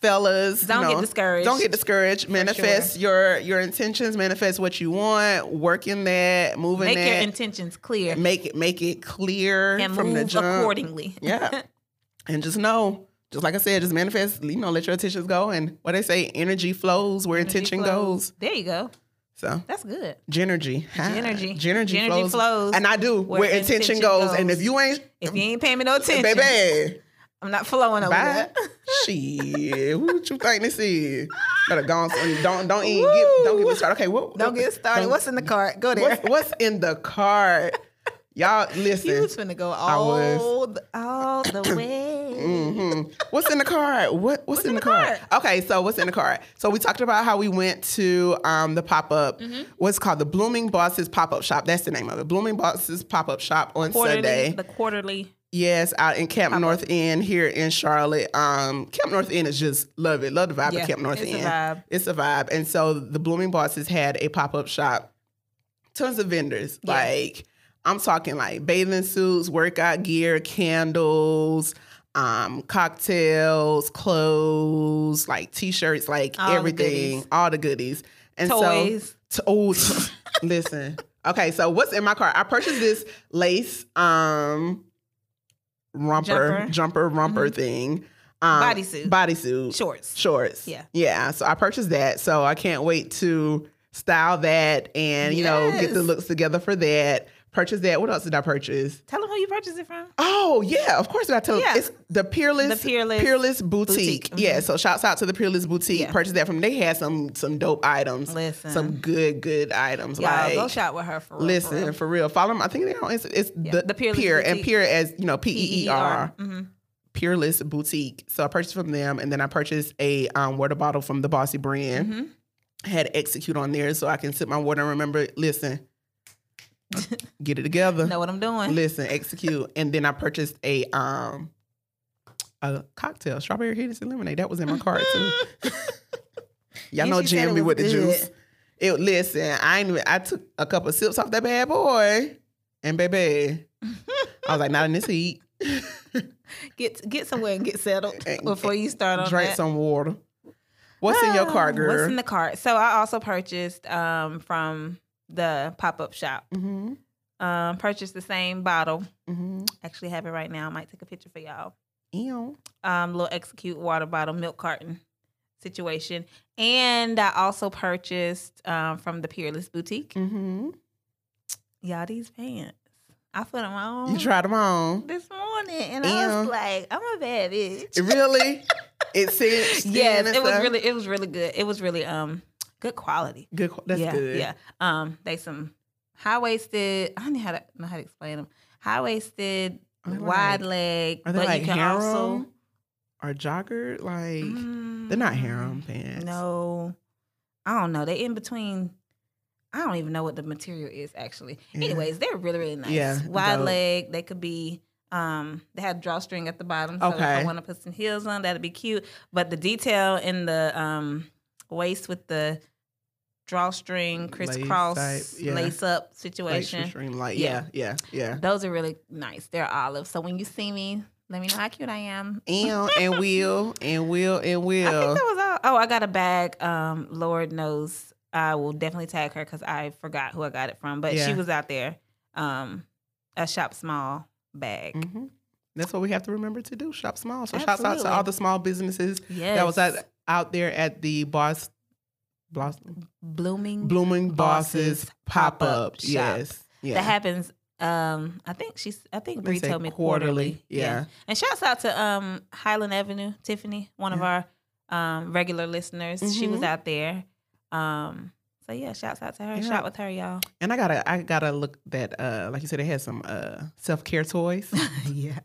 fellas, Don't you get discouraged. Don't get discouraged. Manifest your your intentions. Manifest what you want. Work in that. Moving Make that. your intentions clear make it make it clear and from the move jump. accordingly. Yeah, [laughs] and just know. Just like I said, just manifest. You know, let your intentions go, and what they say, energy flows where Energy intention flows. goes. There you go. So, That's good. Genergy, Genergy. Genergy, flows. flows and I do where where, intention, intention goes. And if you ain't, If you ain't paying me no attention, baby, I'm not flowing over Bye. there. [laughs] Shit, what you think this is? Better go on. Don't don't even get don't get me started. Okay, what, Don't get started. What's in the cart? Go there. what's, what's in the cart? Y'all You listen. was finna go was. all the, all the way. [coughs] hmm What's in the cart? What what's, in, the, cart? Okay, so what's in the cart? So we talked about how we went to um, the pop up. Mm-hmm. What's called the Blooming Bosses pop up shop. That's the name of it. Blooming Bosses pop up shop on Quarterly, Sunday. the quarterly Yes, out in Camp Pop-up. North End here in Charlotte. Um, Camp North End is just love it. Love the vibe Yeah, of Camp North it's a End. vibe. It's a vibe. And so the Blooming Bosses had a pop up shop. Tons of vendors. Yeah. Like I'm talking like bathing suits, workout gear, candles, um, cocktails, clothes, like t-shirts, like All everything, goodies. all the goodies. And Toys. so, to, oh, t- [laughs] listen. Okay, so what's in my car? I purchased this lace um romper, Jumper. jumper, romper thing. Um, Bodysuit. Bodysuit Shorts. shorts. Yeah. Yeah. So I purchased that. So I can't wait to style that and, you know, get the looks together for that. Purchase that. What else did I purchase? Tell them who you purchased it from. Oh, yeah. Of course I tell Yeah. It's the Peerless The Peerless Boutique. Boutique. Yeah. So shouts out to the Peerless Boutique. Yeah. Purchase that from they had some some dope items. Listen. Some good, good items. Y'all like go shop with her for real. Listen, for for real. real. Follow them. I think they're on it's, it's Yeah, the, the Peerless Peer and Boutique. Peer as you know, P E E R. Mhm. Peerless Boutique. So I purchased from them, and then I purchased a um, water bottle from the Bossy brand. Mhm. Had execute on there so I can sip my water and remember. Listen, [laughs] get it together. Know what I'm doing? Listen, execute, and then I purchased a um a cocktail, strawberry Hennessy lemonade. That was in my cart too. [laughs] Y'all And know she said Jam it me was with the juice. It listen, I ain't even, I took a couple sips off that bad boy, and baby, [laughs] I was like, not in this heat. Get get somewhere and get settled And- before you start on Drink that. some water. What's in your cart, girl? What's in the cart? So I also purchased um, from the pop up shop. mm-hmm. Um, purchased the same bottle. Mm-hmm. Actually have it right now. I might take a picture for y'all. Ew. Um, little execute water bottle, milk carton situation. And I also purchased um, from the Peerless Boutique. Mm-hmm. Y'all, these pants. I put them on You tried them on. this morning, and I was like, I'm a bad bitch. Really? [laughs] it said yes, it was really, it was really good. It was really um good quality. good. That's yeah, good. Yeah. Um, they some high waisted. I don't know how to know how to explain them. High waisted, wide like- leg, Are they but like you can harem also. or jogger? Like they're not harem pants. Mm, No, I don't know. They in between. I don't even know what the material is actually. Yeah. Anyways, they're really really nice. Yeah, wide dope. leg. They could be. Um, they had drawstring at the bottom, so if Okay. I want to put some heels on, that'd be cute. But the detail in the um waist with the drawstring crisscross type, yeah. lace up situation. Yeah. Yeah, yeah, yeah. those are really nice. They're olive. So when you see me, let me know how cute I am. [laughs] And and will and will and I think will. that was all. Oh, I got a bag. Um, Lord knows I will definitely tag her because I forgot who I got it from, but Yeah. she was out there. Um, a shop small bag. hmm That's what we have to remember to do. Shop small. So shouts out to all the small businesses Yes, that was out, out there at the Boss Blossom blooming. Blooming Bosses, Bosses pop shop. Yes. Yeah. That happens. Um, I think she's. I think Bree told me quarterly, quarterly. yeah. And shouts out to um Highland Avenue, Tiffany, one of our um regular listeners. She was Mhm. out there. Um, so yeah, shouts out to her. Yeah. Shout with her, y'all. and I gotta I gotta look that uh like you said, they had some uh self care toys. [laughs] yeah.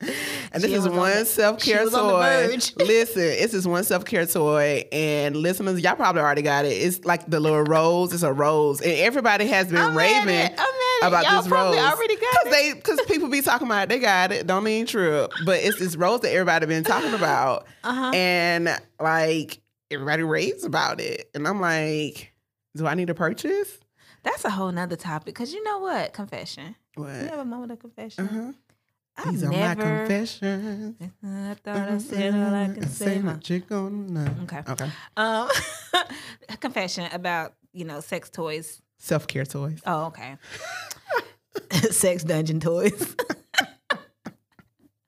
[laughs] And [laughs] this is one self care she on the toy. Listen, it's this one self care toy, and listeners, y'all probably already got it. It's like the little rose. It's a rose, and everybody has been I'm raving mad at- I'm mad at about y'all this probably rose. already got Cause it. they, cause people be talking about it. They got it. Don't mean true, but it's this rose that everybody been talking [laughs] about, Uh-huh. and like everybody raves about it, and I'm like, do I need to purchase? That's a whole nother topic. Cause you know what? Confession. What? You have a moment of confession. Uh-huh. I've These are my never. confessions. [laughs] I thought I said all I can say. my- what you gonna know. Okay. Okay. Um, [laughs] a confession about you know sex toys. Self care toys. Oh, okay. [laughs] sex dungeon toys.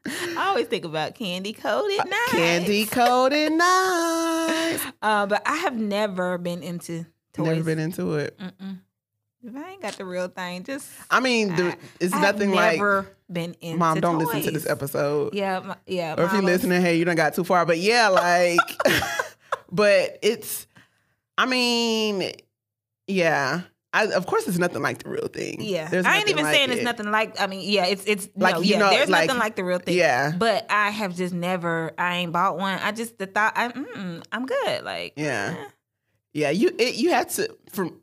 I always think about candy coated knives. Uh, Candy coated knives. Uh, but I have never been into toys. Never been into it. Mm-mm. If I ain't got the real thing, just I mean, the, I- it's I nothing like. never been into Mom, don't listen to this episode. Yeah, my, yeah. Or if you're listening, hey, you don't got too far. But yeah, like, [laughs] but it's, I mean, yeah. I, of course, it's nothing like the real thing. Yeah, There's I ain't even like saying it's nothing like. I mean, yeah, it's it's Like, no, you yeah. know, there's like- nothing like the real thing. Yeah. but I have just never. I ain't bought one. I just the thought. I, mm, I'm good. Like Yeah. eh, Yeah, you it, you had to from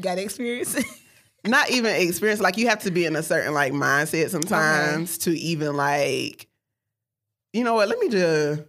got experience. [laughs] not even experience. Like you have to be in a certain like mindset sometimes to even like, you know what? Let me just.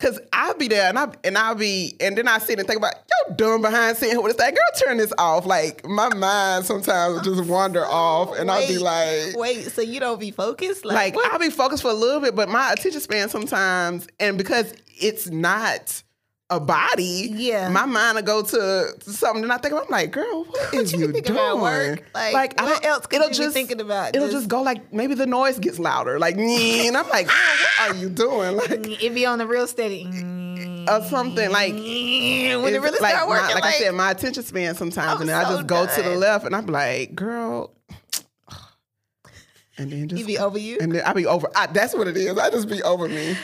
Cause I'll be there and I and I'll be and then I sit and think about yo dumb behind sitting here with this thing. Girl, turn this off. Like my mind sometimes will just wander off and I'll be like Wait, so you don't be focused? Like, like? I'll be focused for a little bit, but my attention span sometimes, and because it's not a body, Yeah. my mind will go to, something, and I think I'm like, girl, what is you you, thinking doing? Like, I what don't- else could it'll you be thinking about? It'll Just- just go like maybe the noise gets louder, like, [laughs] and I'm like, what are you doing? Mm, like. it be on the real steady. Or mm, something like when it really like start my- working, like, I said, my attention span sometimes, I'm and then I so just go to the left, and I'm like, girl, and then just he be over you. and then I be over. I, that's what it is. I just be over me.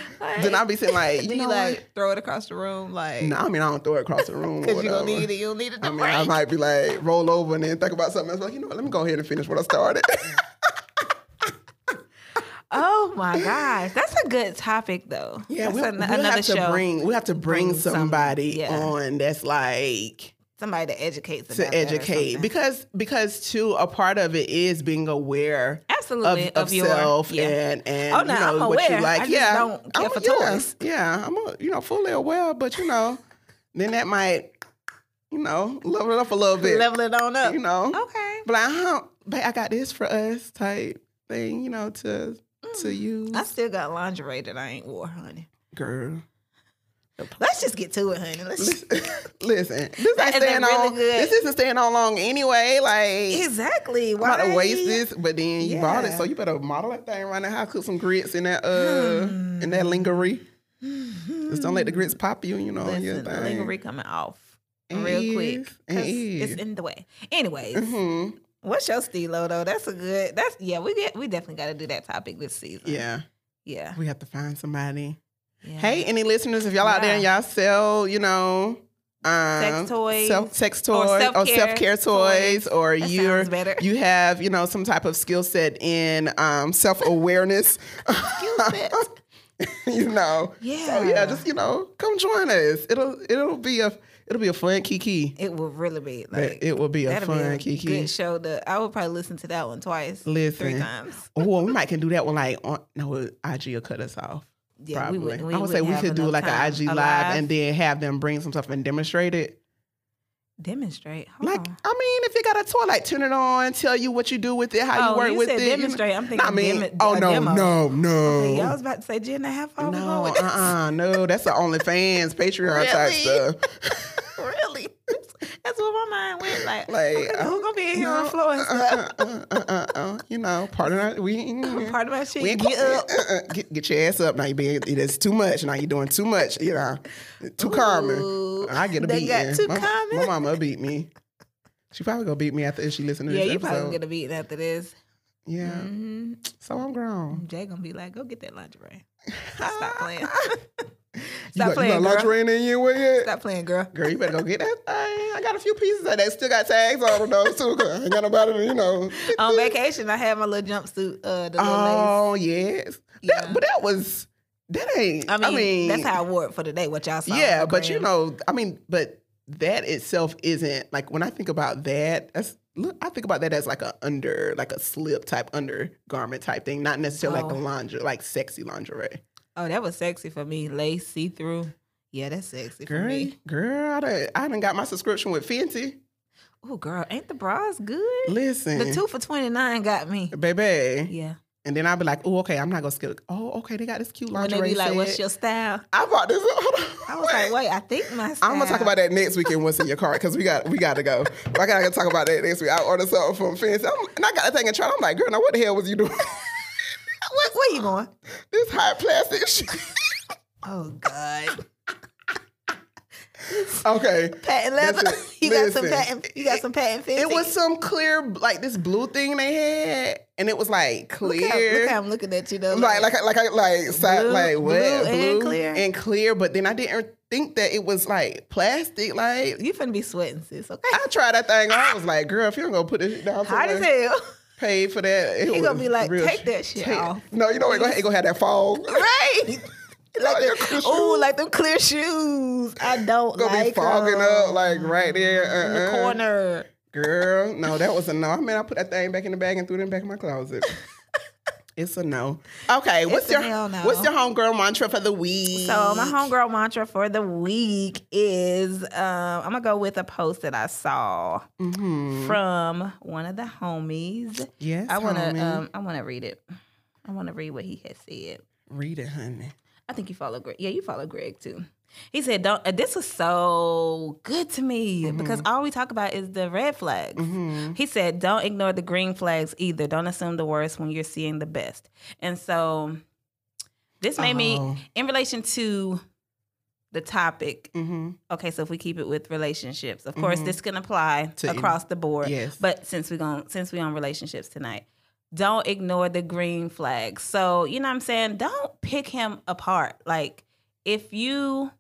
then I be saying like, [laughs] you you know like throw it across the room, like what? No, I mean I don't throw it across the room. because [laughs] you don't need it, you don't need it to I mean, break. I might be like roll over and then think about something else. Like, you know what? Let me go ahead and finish what I started. [laughs] Oh my gosh, that's a good topic though. yeah, that's we, an- we have to show. bring we have to bring, Bring some- somebody yeah. on that's like Somebody that educates about to educate because because too a part of it is being aware of, absolutely of, your self yeah. and and Oh, you know I'm what you aware. like. I just yeah, don't care I'm- for yeah, toys. Yeah, I'm a, you know fully aware, but you know then that might you know level it up a little bit. level it on up. You know, Okay. but huh, babe, I got this for us type thing. You know, to to mm, use, I still got lingerie that I ain't wore, honey. girl. Let's just get to it, honey. Let's Listen, [laughs] this ain't staying really on. good. This isn't staying on long anyway. Like exactly. I'm about to Why? waste this, but then you bought it, so you better model that thing right now. How cook some grits in that uh in that lingerie. Just don't let the grits pop you. You know your Listen, the thing. lingerie coming off It real is, quick. it 'cause is. It's in the way. Anyways, Mhm. what's your stilo though? That's a good. That's yeah. We get. We definitely got to do that topic this season. Yeah, Yeah. we have to find somebody. Yeah. Hey, any listeners, if y'all out there and y'all sell, you know, um, Sex toys, self sex or toys, or self-care toys, toys. or That you're you have you know some type of skill set in um, self awareness. [laughs] you know, So yeah, Yeah. just you know, come join us. It'll it'll be a it'll be a fun kiki. It will really be like it will be a fun be a kiki. good show. To I would probably listen to that one twice, three times. Oh, we might can do that one like on no IG will cut us off. Yeah, Probably. we would. We I would say we have could do like an IG A live, and then have them bring some stuff and demonstrate it. demonstrate. Hold Like, on. I mean, if you got a toy, like turn it on, tell you what you do with it, how you Oh, work you with said it. you know. demonstrate. I'm thinking I mean, demo- oh no, demo. no, no, Okay, yeah, I was about to say, Jen, how far we no, going with uh-uh, no, that's the [laughs] OnlyFans Patreon type stuff. [laughs] That's what my mind went like. Like, who gonna be in here on floor and stuff? uh, uh, uh, you know, part of our, we. [laughs] Part of my shit. We Get up. uh, uh, get, get your ass up now. You being it's too much now. you're doing too much. You know, too common. I get a got too my, common? My mama beat me. She probably gonna beat me after she listen to Yeah, this you episode. probably gonna beat after this. yeah. hmm So I'm grown. Jay gonna be like, go get that lingerie. [laughs] Stop playing. [laughs] You Stop got, you playing, got girl. lingerie in there you with yet? Stop playing, girl. Girl, you better go get that thing. I got a few pieces of that. Still got tags on them though too. I ain't got nobody, to, you know. On vacation, I had my little jumpsuit, uh, the little lace. Oh yes. Yeah. That, but that was that ain't. I mean, that's how I wore it for the day. What y'all saw? Yeah, but you know, I mean, but that itself isn't like when I think about that. That's look, I think about that as like a under, like a slip type undergarment type thing, not necessarily like Oh. a lingerie, like sexy lingerie. Oh, that was sexy for me. Lace, see through. Yeah, that's sexy for Girl, me. girl, I done, I done got my subscription with Fenty. Oh, girl, ain't the bras good? Listen, The two for twenty nine got me. baby, Yeah. and then I'll be like, oh, okay, I'm not gonna skip. Oh, okay, they got this cute When lingerie. they be like, "What's your style?" I bought this. I was like, "Wait, I think my [laughs] style." I'm gonna talk about that next week and what's in your cart because we got we got to go. I gotta talk about that next week. I ordered something from Fenty, I'm, and I got that thing and try. I'm like, girl, now what the hell was you doing? [laughs] Where, where you going? this hot plastic [laughs] shit. Oh God, okay, patent leather. [laughs] You got some patent. You got some patent. it was some clear like this blue thing they had, and it was like Look how, clear. look how I'm looking at you though. like like like I- like side, Blue- like what blue and clear? and clear, but then I didn't think that it was like plastic. Like you finna be sweating, sis. Okay. I tried that thing. I was like, girl, if you don't go put this down, Hot as hell. Pay for that. It He gonna be like, take sh- that shit take- off. No, you know what? Go ahead, go have that fog. [laughs] Right. [laughs] Like the, clear oh, like them clear shoes. I don't Gonna like be fogging them. up like right there in the uh-uh. corner. Girl, no, that was a no. I mean, I put that thing back in the bag and threw it in the back of my closet. [laughs] it's a no. Okay, what's your no. what's your homegirl mantra for the week? So my homegirl mantra for the week is um, I'm gonna go with a post that I saw Mhm. from one of the homies. Yes, I wanna um, I wanna read it. I wanna read what he has said. read it, honey. I think you follow Greg. Yeah, you follow Greg too. He said, "Don't." Uh, this was so good to me because all we talk about is the red flags. Mm-hmm. He said, "Don't ignore the green flags either. Don't assume the worst when you're seeing the best." And so, this made Oh. me in relation to the topic. Mm-hmm. Okay, so if we keep it with relationships, of course, this can apply To any- across the board. yes. But since we're going since we're on relationships tonight, don't ignore the green flags. So you know what I'm saying. Don't pick him apart. Like if you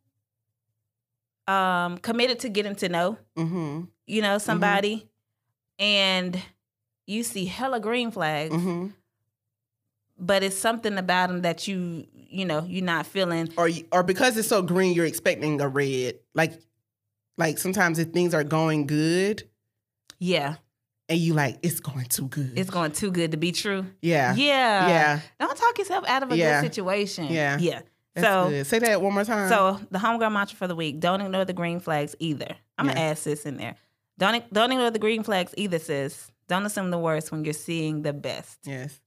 um committed to getting to know, Mm-hmm. you know somebody, and you see hella green flags, Mm-hmm. but it's something about him that you you know you're not feeling. Or or because it's so green, you're expecting a red. Like like sometimes if things are going good Yeah, and you like it's going too good. it's going too good to be true. yeah. Yeah, Yeah. Don't talk yourself out of a Yeah. good situation. Yeah. yeah. That's so good. say that one more time. So the homegirl mantra for the week: Don't ignore the green flags either. I'm gonna add sis in there. Don't don't ignore the green flags either, sis. Don't assume the worst when you're seeing the best. yes.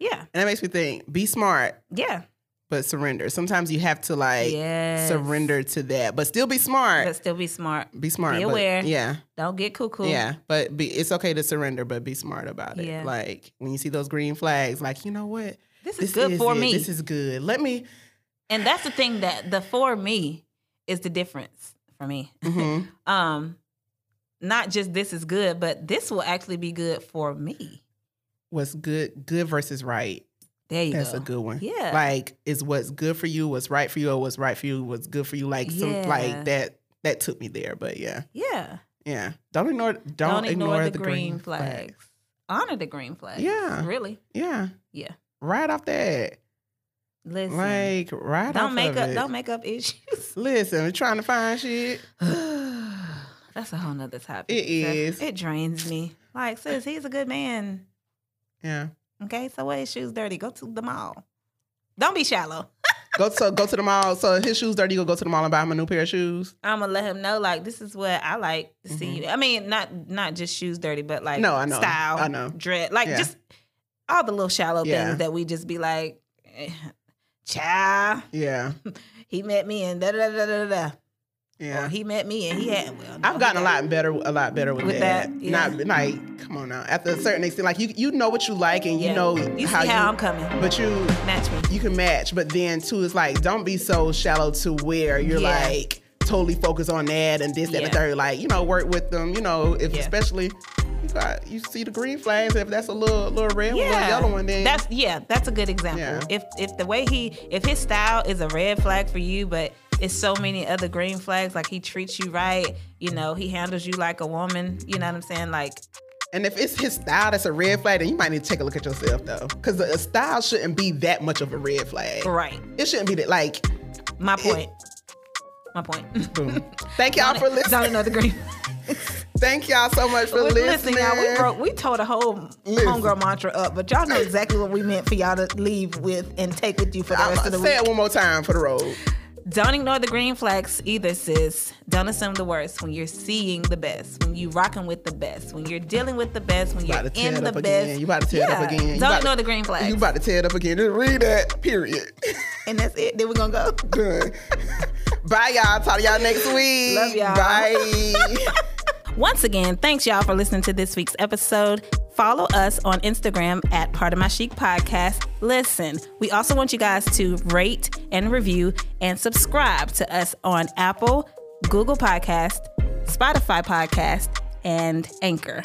Yeah, And that makes me think, be smart, yeah, but surrender. Sometimes you have to like yes. surrender to that, but still be smart. but still be smart. be smart. be aware. yeah. Don't get cuckoo. Yeah. But be, it's okay to surrender, but be smart about it. Yeah. Like when you see those green flags, like, you know what? this is good for it. me. This is good. Let me. And that's the thing that the for me is the difference for me. Mhm. [laughs] um, not just this is good, but this will actually be good for me. What's good, good versus right. There you That's go. a good one. Yeah. Like, is what's good for you, what's right for you, or what's right for you, what's good for you. Like, some, like that, that took me there. But yeah. Yeah. Yeah. Don't ignore, don't, Don't, ignore, the, green, flags. Honor the green flags. Yeah. Really. Yeah. Yeah. Right off that. Listen. Like, right off don't make up it. don't make up issues. [laughs] [laughs] Listen, we're trying to find shit. [sighs] That's a whole nother topic. It is. It drains me. Like, sis, he's a good man. Yeah. Okay, so what his shoes dirty? Go to the mall. Don't be shallow. [laughs] Go to go to the mall. So his shoes dirty. You go to the mall and buy him a new pair of shoes. I'm gonna let him know, like, this is what I like to see you. I mean, not not just shoes dirty, but like Mm-hmm. No, I know. style, I know. dread, like Yeah. just all the little shallow Yeah. things that we just be like, eh, child, Yeah. [laughs] he met me and da da da da da. Yeah. Or he met me and he had. Well, no, I've gotten a lot better, a lot better with, With that. that, yeah. Not like, come on now. After a certain extent, like you, you know what you like and you Yeah. know You see how, how, you, I'm coming. but you, Match me. you can match. But then too, it's like don't be so shallow to where you're Yeah. like totally focus on that and this, that, and the Yeah. third. Like you know, work with them. You know, if Yeah. especially you got you see the green flags. If that's a little little red one, yellow one, then that's yeah, that's a good example. Yeah. If if the way he if his style is a red flag for you, but it's so many other green flags, like he treats you right, you know, he handles you like a woman, you know what I'm saying? Like And if it's his style that's a red flag, then you might need to take a look at yourself though, because a style shouldn't be that much of a red flag. right. It shouldn't be that. Like, My point. My point. boom. [laughs] Thank y'all for listening. Don't know green. [laughs] Thank y'all so much for Listen, listening. y'all, we broke, we told a whole Listen. homegirl mantra up, but y'all know exactly what we meant for y'all to leave with and take with you for the I'll rest of the say week. Say it one more time for the road. Don't ignore the green flags either, sis. Don't assume the worst when you're seeing the best, when you rocking with the best, when you're dealing with the best, when You you're about to tear in the up best. again. You about to tear it up again. You Don't ignore to- the green flags. You about to tear it up again. Just read that. Period. [laughs] and that's it. Then we're gonna go. Good. [laughs] Bye, y'all. Talk to y'all next week. Love y'all. Bye. [laughs] Once again, thanks y'all for listening to this week's episode. Follow us on Instagram at Pardon My Sheep Podcast. Listen, we also want you guys to rate and review and subscribe to us on Apple, Google Podcast, Spotify Podcast, and Anchor.